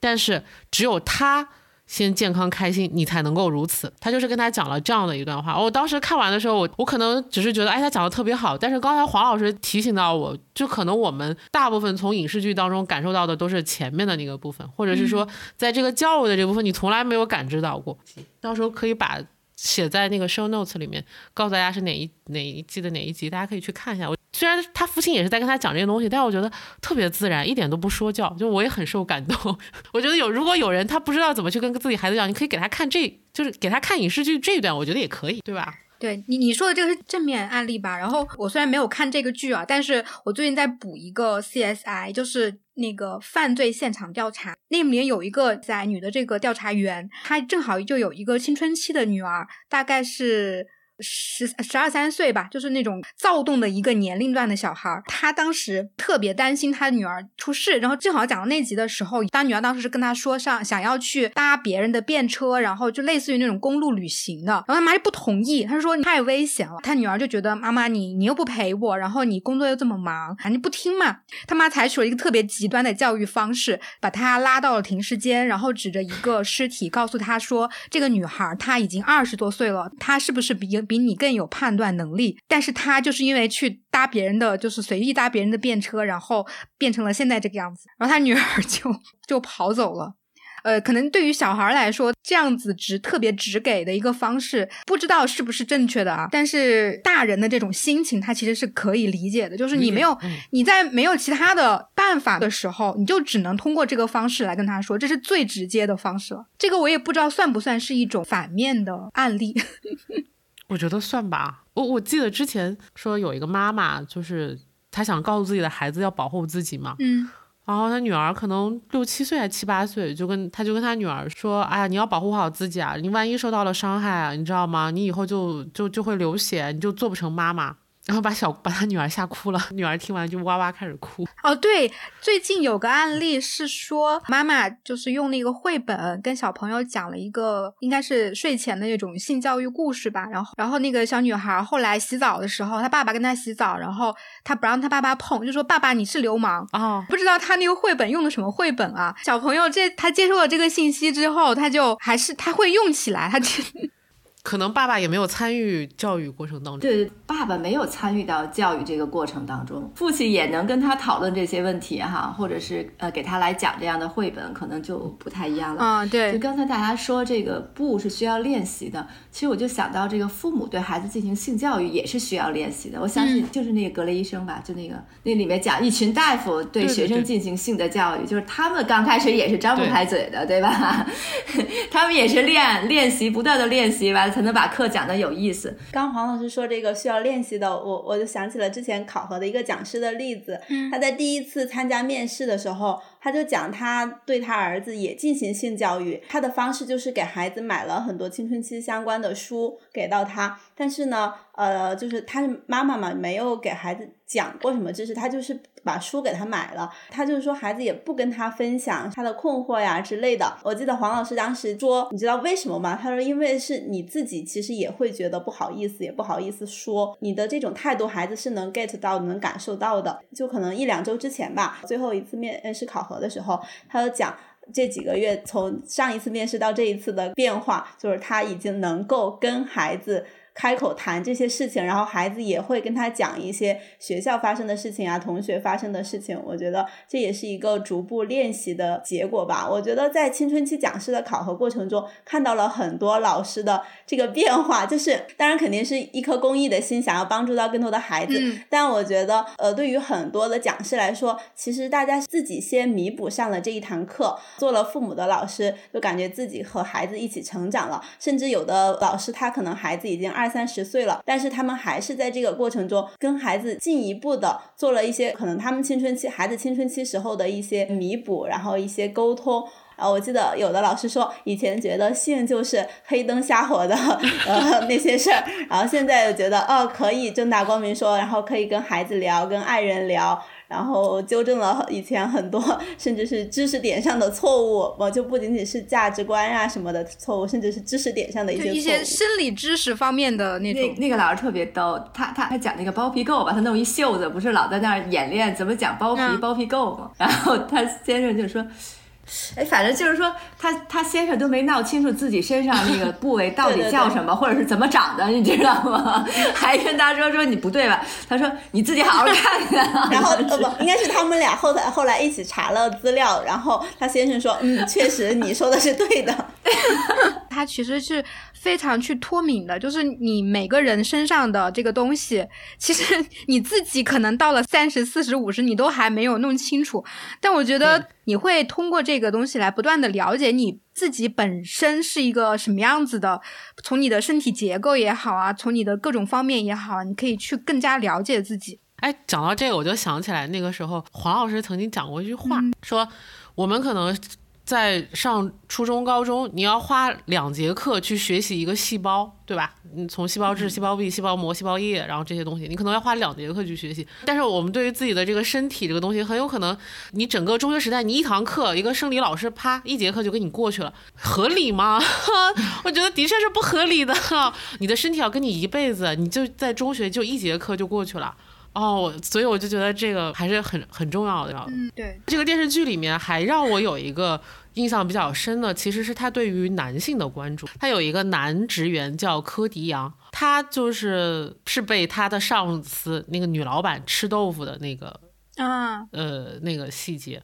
但是只有他。先健康开心，你才能够如此。他就是跟他讲了这样的一段话。我当时看完的时候，我我可能只是觉得，哎，他讲的特别好。但是刚才黄老师提醒到我，就可能我们大部分从影视剧当中感受到的都是前面的那个部分，或者是说，在这个教育的这部分，你从来没有感知到过。到时候可以把。写在那个 show notes 里面，告诉大家是哪一哪一季的哪一集，大家可以去看一下。我虽然他父亲也是在跟他讲这些东西，但是我觉得特别自然，一点都不说教，就我也很受感动。我觉得有如果有人他不知道怎么去跟自己孩子讲，你可以给他看这，就是给他看影视剧这一段，我觉得也可以，对吧？对你你说的这个是正面案例吧？然后我虽然没有看这个剧啊，但是我最近在补一个 CSI，就是那个犯罪现场调查，那里面有一个在女的这个调查员，她正好就有一个青春期的女儿，大概是。十十二三岁吧，就是那种躁动的一个年龄段的小孩儿。他当时特别担心他女儿出事，然后正好讲到那集的时候，他女儿当时是跟他说上想要去搭别人的便车，然后就类似于那种公路旅行的。然后他妈就不同意，他说你太危险了。他女儿就觉得妈妈你你又不陪我，然后你工作又这么忙，反正不听嘛。他妈采取了一个特别极端的教育方式，把他拉到了停尸间，然后指着一个尸体告诉他说，这个女孩她已经二十多岁了，她是不是比？比你更有判断能力，但是他就是因为去搭别人的，就是随意搭别人的便车，然后变成了现在这个样子。然后他女儿 就就跑走了。呃，可能对于小孩来说，这样子直特别直给的一个方式，不知道是不是正确的啊？但是大人的这种心情，他其实是可以理解的。就是你没有你在没有其他的办法的时候，你就只能通过这个方式来跟他说，这是最直接的方式了。这个我也不知道算不算是一种反面的案例。我觉得算吧。我我记得之前说有一个妈妈，就是她想告诉自己的孩子要保护自己嘛。嗯。然后她女儿可能六七岁还七八岁，就跟她就跟她女儿说：“哎呀，你要保护好自己啊！你万一受到了伤害啊，你知道吗？你以后就就就会流血，你就做不成妈妈。”然后把小把他女儿吓哭了，女儿听完就哇哇开始哭。哦，对，最近有个案例是说，妈妈就是用那个绘本跟小朋友讲了一个应该是睡前的那种性教育故事吧。然后，然后那个小女孩后来洗澡的时候，她爸爸跟她洗澡，然后她不让她爸爸碰，就说爸爸你是流氓哦！不知道她那个绘本用的什么绘本啊？小朋友这他接受了这个信息之后，他就还是他会用起来，他就。可能爸爸也没有参与教育过程当中，对，爸爸没有参与到教育这个过程当中，父亲也能跟他讨论这些问题哈，或者是呃给他来讲这样的绘本，可能就不太一样了。啊，对，就刚才大家说这个不是需要练习的，其实我就想到这个父母对孩子进行性教育也是需要练习的。我相信就是那个格雷医生吧，就那个那里面讲一群大夫对学生进行性的教育，就是他们刚开始也是张不开嘴的，对吧？他们也是练练习，不断的练习吧。才能把课讲的有意思。刚黄老师说这个需要练习的，我我就想起了之前考核的一个讲师的例子。他在第一次参加面试的时候，他就讲他对他儿子也进行性教育，他的方式就是给孩子买了很多青春期相关的书给到他，但是呢，呃，就是他妈妈嘛，没有给孩子。讲过什么知识，他就是把书给他买了。他就是说，孩子也不跟他分享他的困惑呀之类的。我记得黄老师当时说，你知道为什么吗？他说，因为是你自己其实也会觉得不好意思，也不好意思说你的这种态度，孩子是能 get 到、能感受到的。就可能一两周之前吧，最后一次面试考核的时候，他就讲这几个月从上一次面试到这一次的变化，就是他已经能够跟孩子。开口谈这些事情，然后孩子也会跟他讲一些学校发生的事情啊，同学发生的事情。我觉得这也是一个逐步练习的结果吧。我觉得在青春期讲师的考核过程中，看到了很多老师的这个变化，就是当然肯定是一颗公益的心，想要帮助到更多的孩子。但我觉得，呃，对于很多的讲师来说，其实大家自己先弥补上了这一堂课，做了父母的老师，就感觉自己和孩子一起成长了。甚至有的老师，他可能孩子已经二。二三十岁了，但是他们还是在这个过程中跟孩子进一步的做了一些可能他们青春期孩子青春期时候的一些弥补，然后一些沟通。啊，我记得有的老师说，以前觉得性就是黑灯瞎火的 呃那些事儿，然后现在又觉得哦可以正大光明说，然后可以跟孩子聊，跟爱人聊。然后纠正了以前很多甚至是知识点上的错误，我就不仅仅是价值观啊什么的错误，甚至是知识点上的一些一些生理知识方面的那种。那个老师特别逗，他他他讲那个包皮垢，把他弄一袖子，不是老在那儿演练怎么讲包皮包皮垢吗？然后他先生就说。哎，反正就是说，他他先生都没闹清楚自己身上那个 部位到底叫什么，或者是怎么长的，你知道吗？还跟他说说你不对吧？他说你自己好好看看。然后呃不，应该是他们俩后来后来一起查了资料，然后他先生说，嗯，确实你说的是对的。他其实是。非常去脱敏的，就是你每个人身上的这个东西，其实 你自己可能到了三十四十五十，你都还没有弄清楚。但我觉得你会通过这个东西来不断的了解你自己本身是一个什么样子的，从你的身体结构也好啊，从你的各种方面也好，你可以去更加了解自己。哎，讲到这个，我就想起来那个时候黄老师曾经讲过一句话，说我们可能。在上初中、高中，你要花两节课去学习一个细胞，对吧？你从细胞质、细胞壁、细胞膜、细胞液，然后这些东西，你可能要花两节课去学习。但是我们对于自己的这个身体这个东西，很有可能你整个中学时代，你一堂课一个生理老师啪一节课就给你过去了，合理吗？我觉得的确是不合理的。你的身体要跟你一辈子，你就在中学就一节课就过去了。哦，所以我就觉得这个还是很很重要的。嗯，对。这个电视剧里面还让我有一个印象比较深的，其实是他对于男性的关注。他有一个男职员叫柯迪阳，他就是是被他的上司那个女老板吃豆腐的那个啊，呃，那个细节。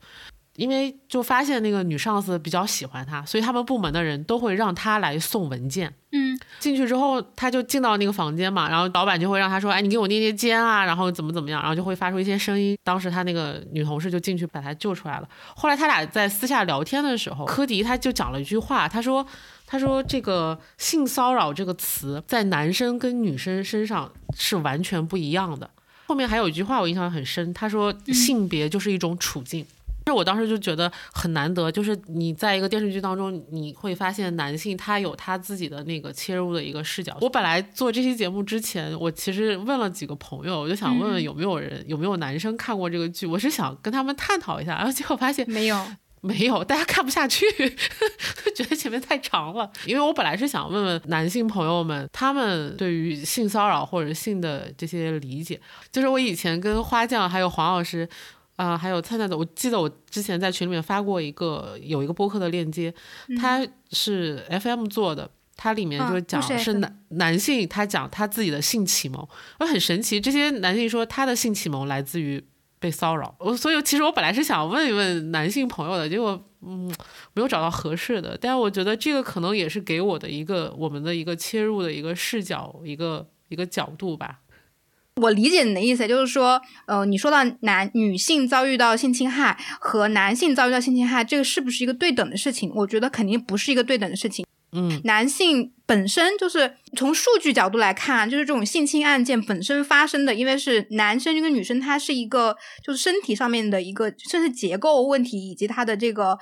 因为就发现那个女上司比较喜欢他，所以他们部门的人都会让他来送文件。嗯，进去之后他就进到那个房间嘛，然后老板就会让他说：“哎，你给我捏捏肩啊，然后怎么怎么样。”然后就会发出一些声音。当时他那个女同事就进去把他救出来了。后来他俩在私下聊天的时候，科迪他就讲了一句话，他说：“他说这个性骚扰这个词在男生跟女生身上是完全不一样的。”后面还有一句话我印象很深，他说：“性别就是一种处境。”是我当时就觉得很难得，就是你在一个电视剧当中，你会发现男性他有他自己的那个切入的一个视角。我本来做这期节目之前，我其实问了几个朋友，我就想问问有没有人有没有男生看过这个剧，我是想跟他们探讨一下，然后结果发现没有，没有，大家看不下去，觉得前面太长了。因为我本来是想问问男性朋友们，他们对于性骚扰或者性的这些理解，就是我以前跟花匠还有黄老师。啊，还有灿灿的，我记得我之前在群里面发过一个有一个播客的链接，它是 FM 做的，它里面就是讲是男男性，他讲他自己的性启蒙，我很神奇，这些男性说他的性启蒙来自于被骚扰，我所以其实我本来是想问一问男性朋友的，结果嗯没有找到合适的，但是我觉得这个可能也是给我的一个我们的一个切入的一个视角，一个一个角度吧。我理解你的意思，就是说，呃，你说到男女性遭遇到性侵害和男性遭遇到性侵害，这个是不是一个对等的事情？我觉得肯定不是一个对等的事情。嗯，男性本身就是从数据角度来看，就是这种性侵案件本身发生的，因为是男生跟女生，他是一个就是身体上面的一个，甚至结构问题以及他的这个，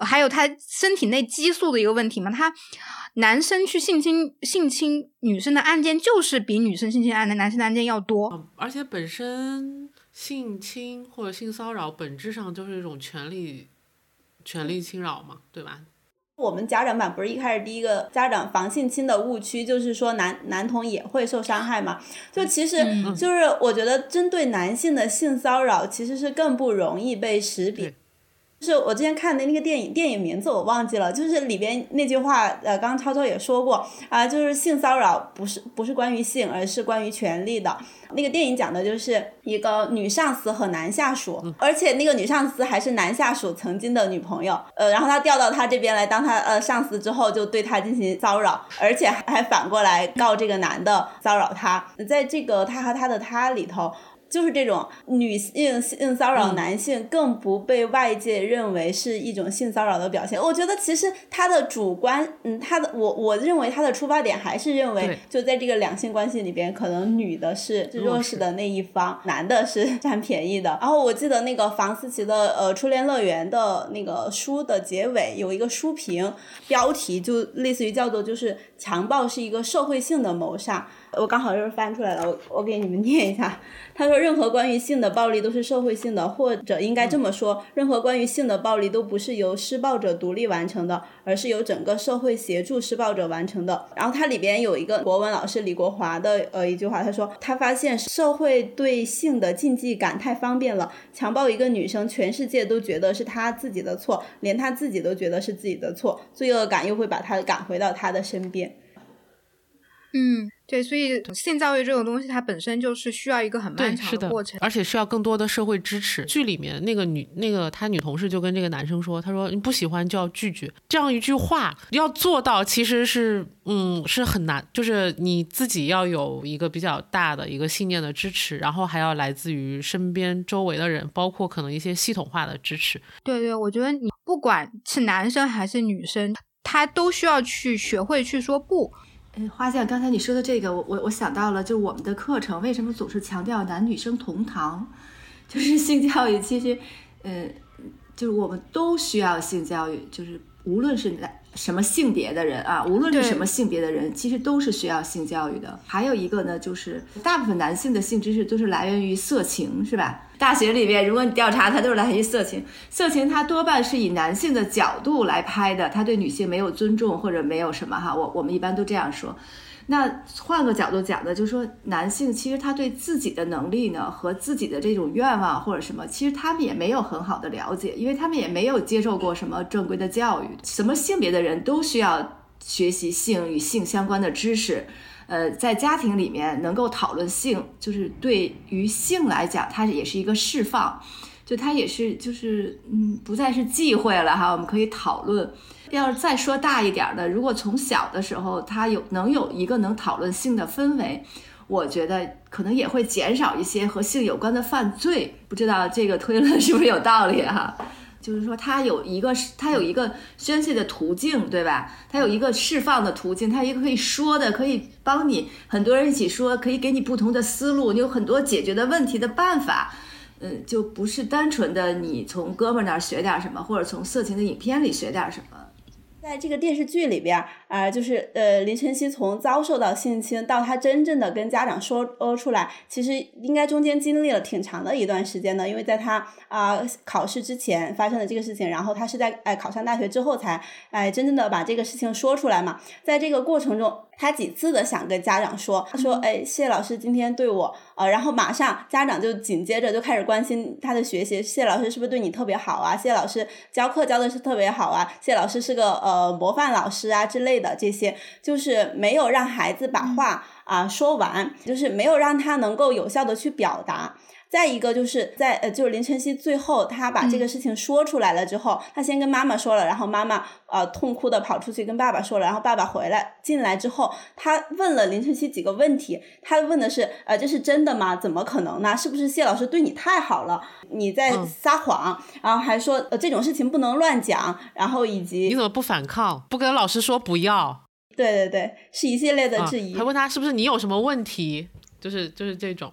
还有他身体内激素的一个问题嘛，他。男生去性侵性侵女生的案件，就是比女生性侵案的男生的案件要多。而且本身性侵或者性骚扰本质上就是一种权利权利侵扰嘛，对吧？我们家长版不是一开始第一个家长防性侵的误区，就是说男男童也会受伤害嘛？就其实就是我觉得针对男性的性骚扰，其实是更不容易被识别。就是我之前看的那个电影，电影名字我忘记了，就是里边那句话，呃，刚刚超超也说过啊，就是性骚扰不是不是关于性，而是关于权利的。那个电影讲的就是一个女上司和男下属，而且那个女上司还是男下属曾经的女朋友，呃，然后他调到他这边来当他呃上司之后，就对他进行骚扰，而且还反过来告这个男的骚扰他，在这个他和他的他里头。就是这种女性性骚扰男性，更不被外界认为是一种性骚扰的表现。我觉得其实他的主观，嗯，他的我我认为他的出发点还是认为，就在这个两性关系里边，可能女的是弱势的那一方，男的是占便宜的。然后我记得那个房思琪的呃《初恋乐园》的那个书的结尾有一个书评，标题就类似于叫做就是强暴是一个社会性的谋杀。我刚好就是翻出来了，我我给你们念一下。他说，任何关于性的暴力都是社会性的，或者应该这么说，任何关于性的暴力都不是由施暴者独立完成的，而是由整个社会协助施暴者完成的。然后它里边有一个国文老师李国华的呃一句话，他说他发现社会对性的禁忌感太方便了，强暴一个女生，全世界都觉得是他自己的错，连他自己都觉得是自己的错，罪恶感又会把他赶回到他的身边。嗯。对，所以性教育这种东西，它本身就是需要一个很漫长的过程，而且需要更多的社会支持。剧里面那个女，那个她女同事就跟这个男生说：“她说你不喜欢就要拒绝。”这样一句话要做到，其实是嗯是很难，就是你自己要有一个比较大的一个信念的支持，然后还要来自于身边周围的人，包括可能一些系统化的支持。对对，我觉得你不管是男生还是女生，他都需要去学会去说不。花匠，刚才你说的这个，我我我想到了，就是我们的课程为什么总是强调男女生同堂？就是性教育，其实，呃，就是我们都需要性教育，就是无论是男。什么性别的人啊，无论是什么性别的人，其实都是需要性教育的。还有一个呢，就是大部分男性的性知识都是来源于色情，是吧？大学里边，如果你调查，它都是来源于色情。色情它多半是以男性的角度来拍的，他对女性没有尊重或者没有什么哈。我我们一般都这样说。那换个角度讲呢，就是说男性其实他对自己的能力呢和自己的这种愿望或者什么，其实他们也没有很好的了解，因为他们也没有接受过什么正规的教育。什么性别的人都需要学习性与性相关的知识。呃，在家庭里面能够讨论性，就是对于性来讲，它也是一个释放。就他也是就是嗯，不再是忌讳了哈，我们可以讨论。要是再说大一点的，如果从小的时候他有能有一个能讨论性的氛围，我觉得可能也会减少一些和性有关的犯罪。不知道这个推论 是不是有道理哈？就是说他有一个他有一个宣泄的途径，对吧？他有一个释放的途径，他一个可以说的，可以帮你很多人一起说，可以给你不同的思路，你有很多解决的问题的办法。嗯，就不是单纯的你从哥们儿那儿学点什么，或者从色情的影片里学点什么。在这个电视剧里边，啊，就是呃，林晨曦从遭受到性侵到他真正的跟家长说呃出来，其实应该中间经历了挺长的一段时间的，因为在他啊考试之前发生的这个事情，然后他是在哎考上大学之后才哎真正的把这个事情说出来嘛，在这个过程中。他几次的想跟家长说，他说：“哎，谢老师今天对我，呃，然后马上家长就紧接着就开始关心他的学习，谢老师是不是对你特别好啊？谢老师教课教的是特别好啊？谢老师是个呃模范老师啊之类的，这些就是没有让孩子把话啊说完，就是没有让他能够有效的去表达。”再一个就是在呃，就是林晨曦最后他把这个事情说出来了之后，他先跟妈妈说了，然后妈妈呃痛哭的跑出去跟爸爸说了，然后爸爸回来进来之后，他问了林晨曦几个问题，他问的是呃这是真的吗？怎么可能呢？是不是谢老师对你太好了？你在撒谎？然后还说呃这种事情不能乱讲，然后以及你怎么不反抗？不跟老师说不要？对对对，是一系列的质疑。还问他是不是你有什么问题？就是就是这种。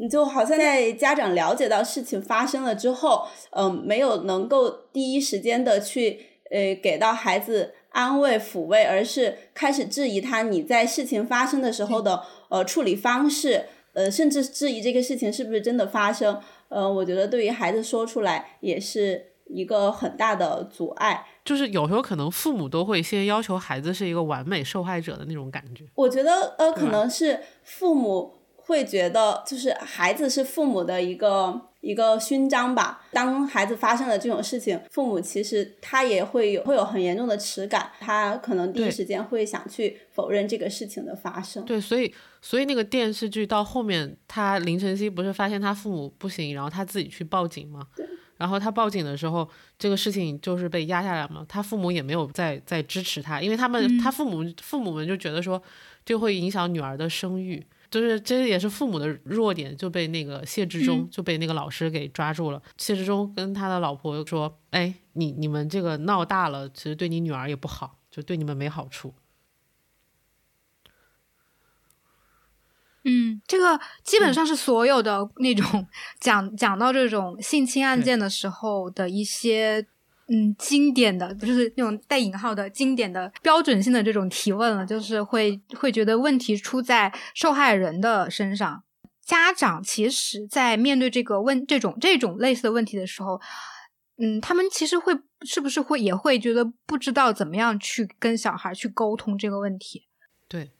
你就好像在家长了解到事情发生了之后，嗯，没有能够第一时间的去呃给到孩子安慰抚慰，而是开始质疑他你在事情发生的时候的呃处理方式，呃，甚至质疑这个事情是不是真的发生。呃，我觉得对于孩子说出来也是一个很大的阻碍。就是有时候可能父母都会先要求孩子是一个完美受害者的那种感觉。我觉得呃，可能是父母。会觉得就是孩子是父母的一个一个勋章吧。当孩子发生了这种事情，父母其实他也会有会有很严重的耻感，他可能第一时间会想去否认这个事情的发生。对，所以所以那个电视剧到后面，他林晨曦不是发现他父母不行，然后他自己去报警吗？对。然后他报警的时候，这个事情就是被压下来嘛。他父母也没有再再支持他，因为他们他父母父母们就觉得说，就会影响女儿的声誉。就是这也是父母的弱点，就被那个谢志忠就被那个老师给抓住了。谢志忠跟他的老婆说：“哎，你你们这个闹大了，其实对你女儿也不好，就对你们没好处。”嗯，这个基本上是所有的那种 讲讲到这种性侵案件的时候的一些。嗯，经典的就是那种带引号的经典的标准性的这种提问了，就是会会觉得问题出在受害人的身上。家长其实，在面对这个问这种这种类似的问题的时候，嗯，他们其实会是不是会也会觉得不知道怎么样去跟小孩去沟通这个问题。对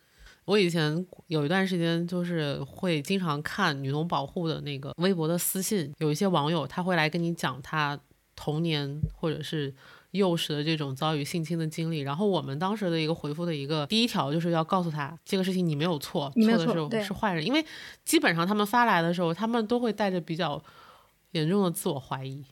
我以前有一段时间，就是会经常看女童保护的那个微博的私信，有一些网友他会来跟你讲他。童年或者是幼时的这种遭遇性侵的经历，然后我们当时的一个回复的一个第一条就是要告诉他这个事情你没有错，错的是是坏人，因为基本上他们发来的时候，他们都会带着比较严重的自我怀疑。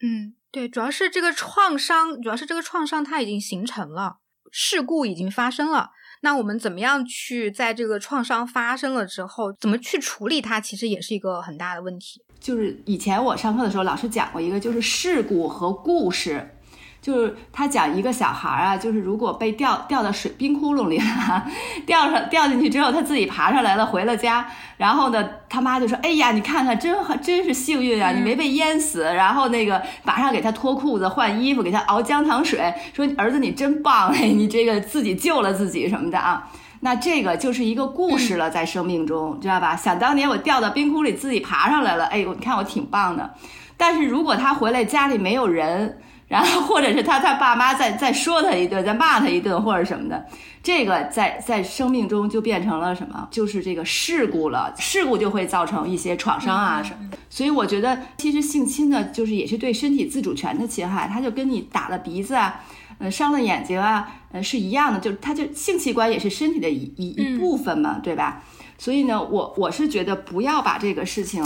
嗯，对，主要是这个创伤，主要是这个创伤它已经形成了，事故已经发生了。那我们怎么样去在这个创伤发生了之后，怎么去处理它，其实也是一个很大的问题。就是以前我上课的时候，老师讲过一个，就是事故和故事。就是他讲一个小孩儿啊，就是如果被掉掉到水冰窟窿里了，掉上掉进去之后，他自己爬上来了，回了家，然后呢，他妈就说：“哎呀，你看看，真真是幸运啊，你没被淹死。”然后那个马上给他脱裤子、换衣服，给他熬姜糖水，说：“儿子，你真棒，哎，你这个自己救了自己什么的啊。”那这个就是一个故事了，在生命中，知道吧？想当年我掉到冰窟里，自己爬上来了，哎呦，你看我挺棒的。但是如果他回来家里没有人，然后，或者是他他爸妈再再说他一顿，再骂他一顿，或者什么的，这个在在生命中就变成了什么？就是这个事故了。事故就会造成一些创伤啊什么的。所以我觉得，其实性侵呢，就是也是对身体自主权的侵害。他就跟你打了鼻子啊，呃，伤了眼睛啊，呃，是一样的。就他就性器官也是身体的一一一部分嘛，对吧？所以呢，我我是觉得不要把这个事情。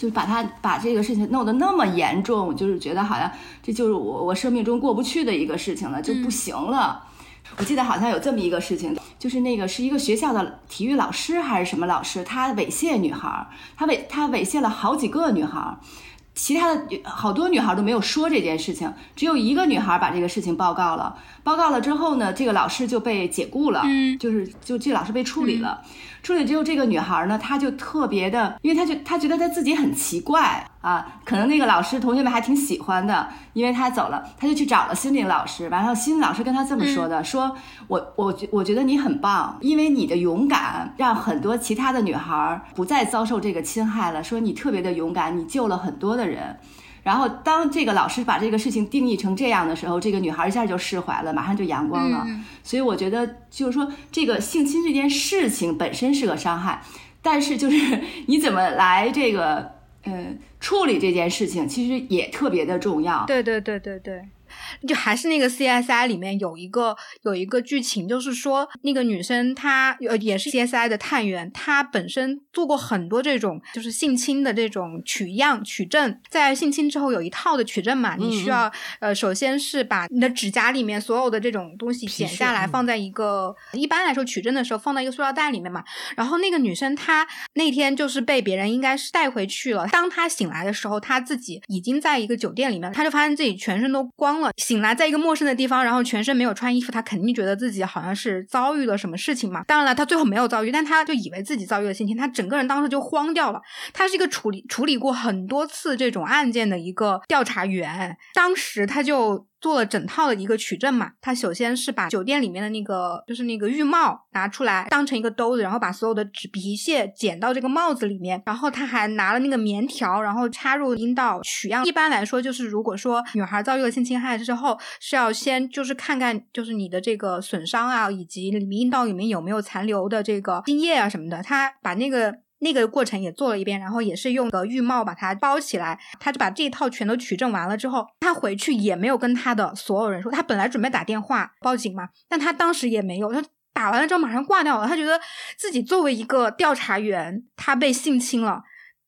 就是把他把这个事情弄得那么严重，就是觉得好像这就是我我生命中过不去的一个事情了，就不行了。我记得好像有这么一个事情，就是那个是一个学校的体育老师还是什么老师，他猥亵女孩，他猥他猥亵了好几个女孩。其他的好多女孩都没有说这件事情，只有一个女孩把这个事情报告了。报告了之后呢，这个老师就被解雇了，嗯，就是就这老师被处理了。处理之后，这个女孩呢，她就特别的，因为她就她觉得她自己很奇怪啊，可能那个老师同学们还挺喜欢的，因为她走了，她就去找了心理老师，完了心理老师跟她这么说的，说我我觉我觉得你很棒，因为你的勇敢让很多其他的女孩不再遭受这个侵害了，说你特别的勇敢，你救了很多的人。然后，当这个老师把这个事情定义成这样的时候，这个女孩一下就释怀了，马上就阳光了。所以我觉得，就是说，这个性侵这件事情本身是个伤害，但是就是你怎么来这个呃处理这件事情，其实也特别的重要。对对对对对。就还是那个 CSI 里面有一个有一个剧情，就是说那个女生她呃也是 CSI 的探员，她本身做过很多这种就是性侵的这种取样取证，在性侵之后有一套的取证嘛，你需要呃首先是把你的指甲里面所有的这种东西剪下来，放在一个一般来说取证的时候放在一个塑料袋里面嘛。然后那个女生她那天就是被别人应该是带回去了，当她醒来的时候，她自己已经在一个酒店里面，她就发现自己全身都光。醒来在一个陌生的地方，然后全身没有穿衣服，他肯定觉得自己好像是遭遇了什么事情嘛。当然了，他最后没有遭遇，但他就以为自己遭遇了性侵，他整个人当时就慌掉了。他是一个处理处理过很多次这种案件的一个调查员，当时他就。做了整套的一个取证嘛，他首先是把酒店里面的那个就是那个浴帽拿出来当成一个兜子，然后把所有的纸皮屑剪到这个帽子里面，然后他还拿了那个棉条，然后插入阴道取样。一般来说，就是如果说女孩遭遇了性侵害之后，是要先就是看看就是你的这个损伤啊，以及里面阴道里面有没有残留的这个精液啊什么的，他把那个。那个过程也做了一遍，然后也是用个浴帽把它包起来，他就把这一套全都取证完了之后，他回去也没有跟他的所有人说，他本来准备打电话报警嘛，但他当时也没有，他打完了之后马上挂掉了，他觉得自己作为一个调查员，他被性侵了，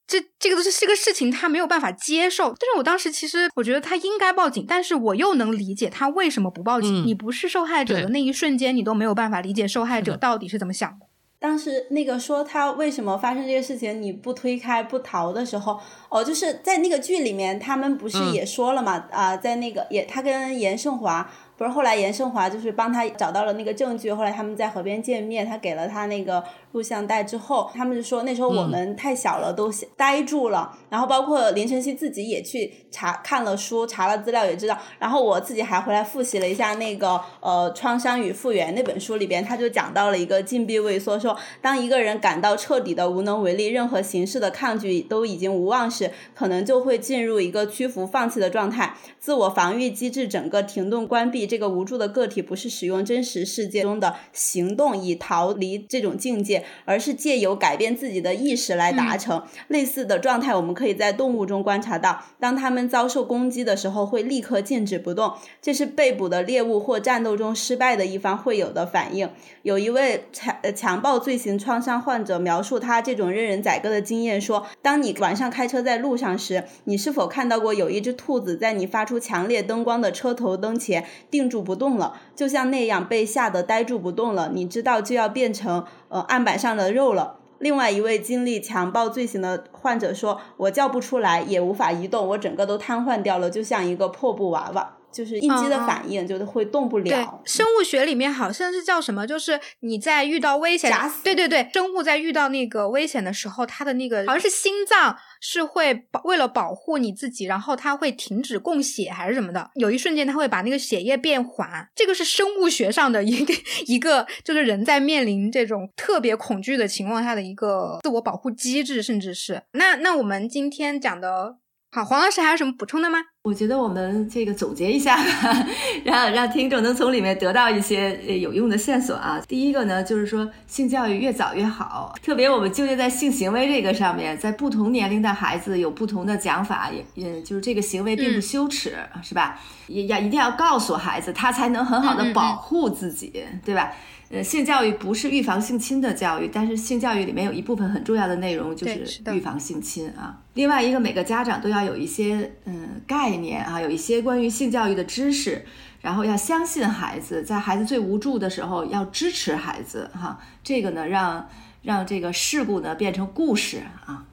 这这个都是这个事情，他没有办法接受。但是我当时其实我觉得他应该报警，但是我又能理解他为什么不报警。你不是受害者的那一瞬间，你都没有办法理解受害者到底是怎么想的。当时那个说他为什么发生这个事情，你不推开不逃的时候，哦，就是在那个剧里面，他们不是也说了嘛？啊，在那个也他跟严胜华。不是后来严胜华就是帮他找到了那个证据，后来他们在河边见面，他给了他那个录像带之后，他们就说那时候我们太小了，都呆住了。然后包括林晨曦自己也去查看了书，查了资料也知道。然后我自己还回来复习了一下那个呃《创伤与复原》那本书里边，他就讲到了一个禁闭萎缩，说当一个人感到彻底的无能为力，任何形式的抗拒都已经无望时，可能就会进入一个屈服、放弃的状态，自我防御机制整个停顿关闭。这个无助的个体不是使用真实世界中的行动以逃离这种境界，而是借由改变自己的意识来达成类似的状态。我们可以在动物中观察到，当它们遭受攻击的时候，会立刻静止不动，这是被捕的猎物或战斗中失败的一方会有的反应。有一位强强暴罪行创伤患者描述他这种任人宰割的经验说：“当你晚上开车在路上时，你是否看到过有一只兔子在你发出强烈灯光的车头灯前定？”定住不动了，就像那样被吓得呆住不动了。你知道就要变成呃案板上的肉了。另外一位经历强暴罪行的患者说：“我叫不出来，也无法移动，我整个都瘫痪掉了，就像一个破布娃娃。”就是应激的反应，就是会动不了。对，生物学里面好像是叫什么？就是你在遇到危险，对对对，生物在遇到那个危险的时候，它的那个好像是心脏是会保为了保护你自己，然后它会停止供血还是什么的。有一瞬间，它会把那个血液变缓。这个是生物学上的一个一个，就是人在面临这种特别恐惧的情况下的一个自我保护机制，甚至是那那我们今天讲的。好，黄老师还有什么补充的吗？我觉得我们这个总结一下吧，让让听众能从里面得到一些有用的线索啊。第一个呢，就是说性教育越早越好，特别我们纠结在性行为这个上面，在不同年龄的孩子有不同的讲法，也也就是这个行为并不羞耻，是吧？也要一定要告诉孩子，他才能很好的保护自己，对吧？呃，性教育不是预防性侵的教育，但是性教育里面有一部分很重要的内容就是预防性侵啊。另外一个，每个家长都要有一些嗯概念啊，有一些关于性教育的知识，然后要相信孩子，在孩子最无助的时候要支持孩子哈。这个呢，让让这个事故呢变成故事啊。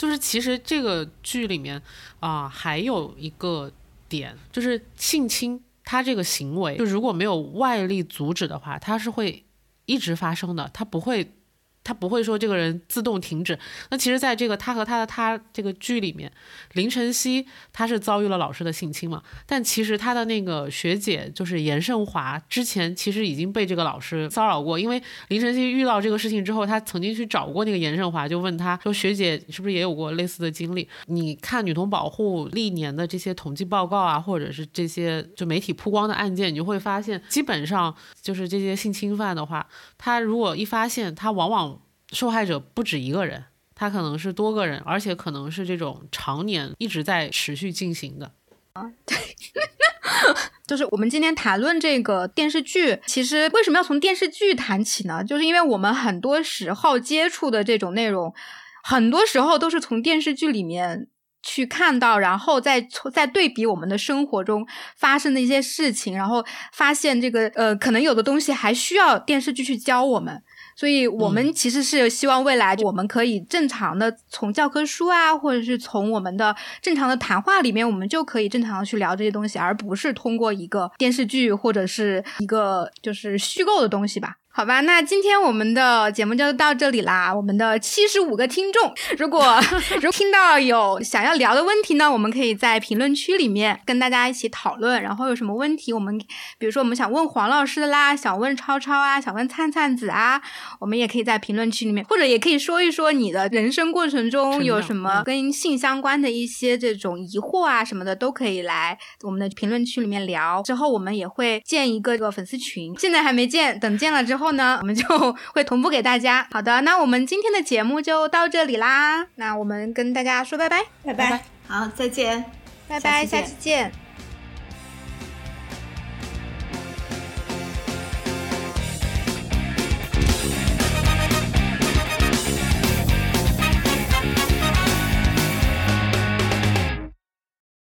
就是其实这个剧里面啊，还有一个点，就是性侵，他这个行为，就如果没有外力阻止的话，他是会一直发生的，他不会。他不会说这个人自动停止。那其实，在这个他和他的他这个剧里面，林晨曦他是遭遇了老师的性侵嘛？但其实他的那个学姐就是严胜华，之前其实已经被这个老师骚扰过。因为林晨曦遇到这个事情之后，他曾经去找过那个严胜华，就问他说：“学姐是不是也有过类似的经历？”你看女童保护历年的这些统计报告啊，或者是这些就媒体曝光的案件，你就会发现，基本上就是这些性侵犯的话，他如果一发现，他往往受害者不止一个人，他可能是多个人，而且可能是这种常年一直在持续进行的。啊，对，就是我们今天谈论这个电视剧，其实为什么要从电视剧谈起呢？就是因为我们很多时候接触的这种内容，很多时候都是从电视剧里面去看到，然后再再对比我们的生活中发生的一些事情，然后发现这个呃，可能有的东西还需要电视剧去教我们。所以，我们其实是希望未来我们可以正常的从教科书啊，或者是从我们的正常的谈话里面，我们就可以正常的去聊这些东西，而不是通过一个电视剧或者是一个就是虚构的东西吧。好吧，那今天我们的节目就到这里啦。我们的七十五个听众，如果 如听到有想要聊的问题呢，我们可以在评论区里面跟大家一起讨论。然后有什么问题，我们比如说我们想问黄老师的啦，想问超超啊，想问灿灿子啊，我们也可以在评论区里面，或者也可以说一说你的人生过程中有什么跟性相关的一些这种疑惑啊什么的，都可以来我们的评论区里面聊。之后我们也会建一个这个粉丝群，现在还没建，等建了之后。后呢，我们就会同步给大家。好的，那我们今天的节目就到这里啦。那我们跟大家说拜拜，拜拜，好，再见，拜拜，下期见。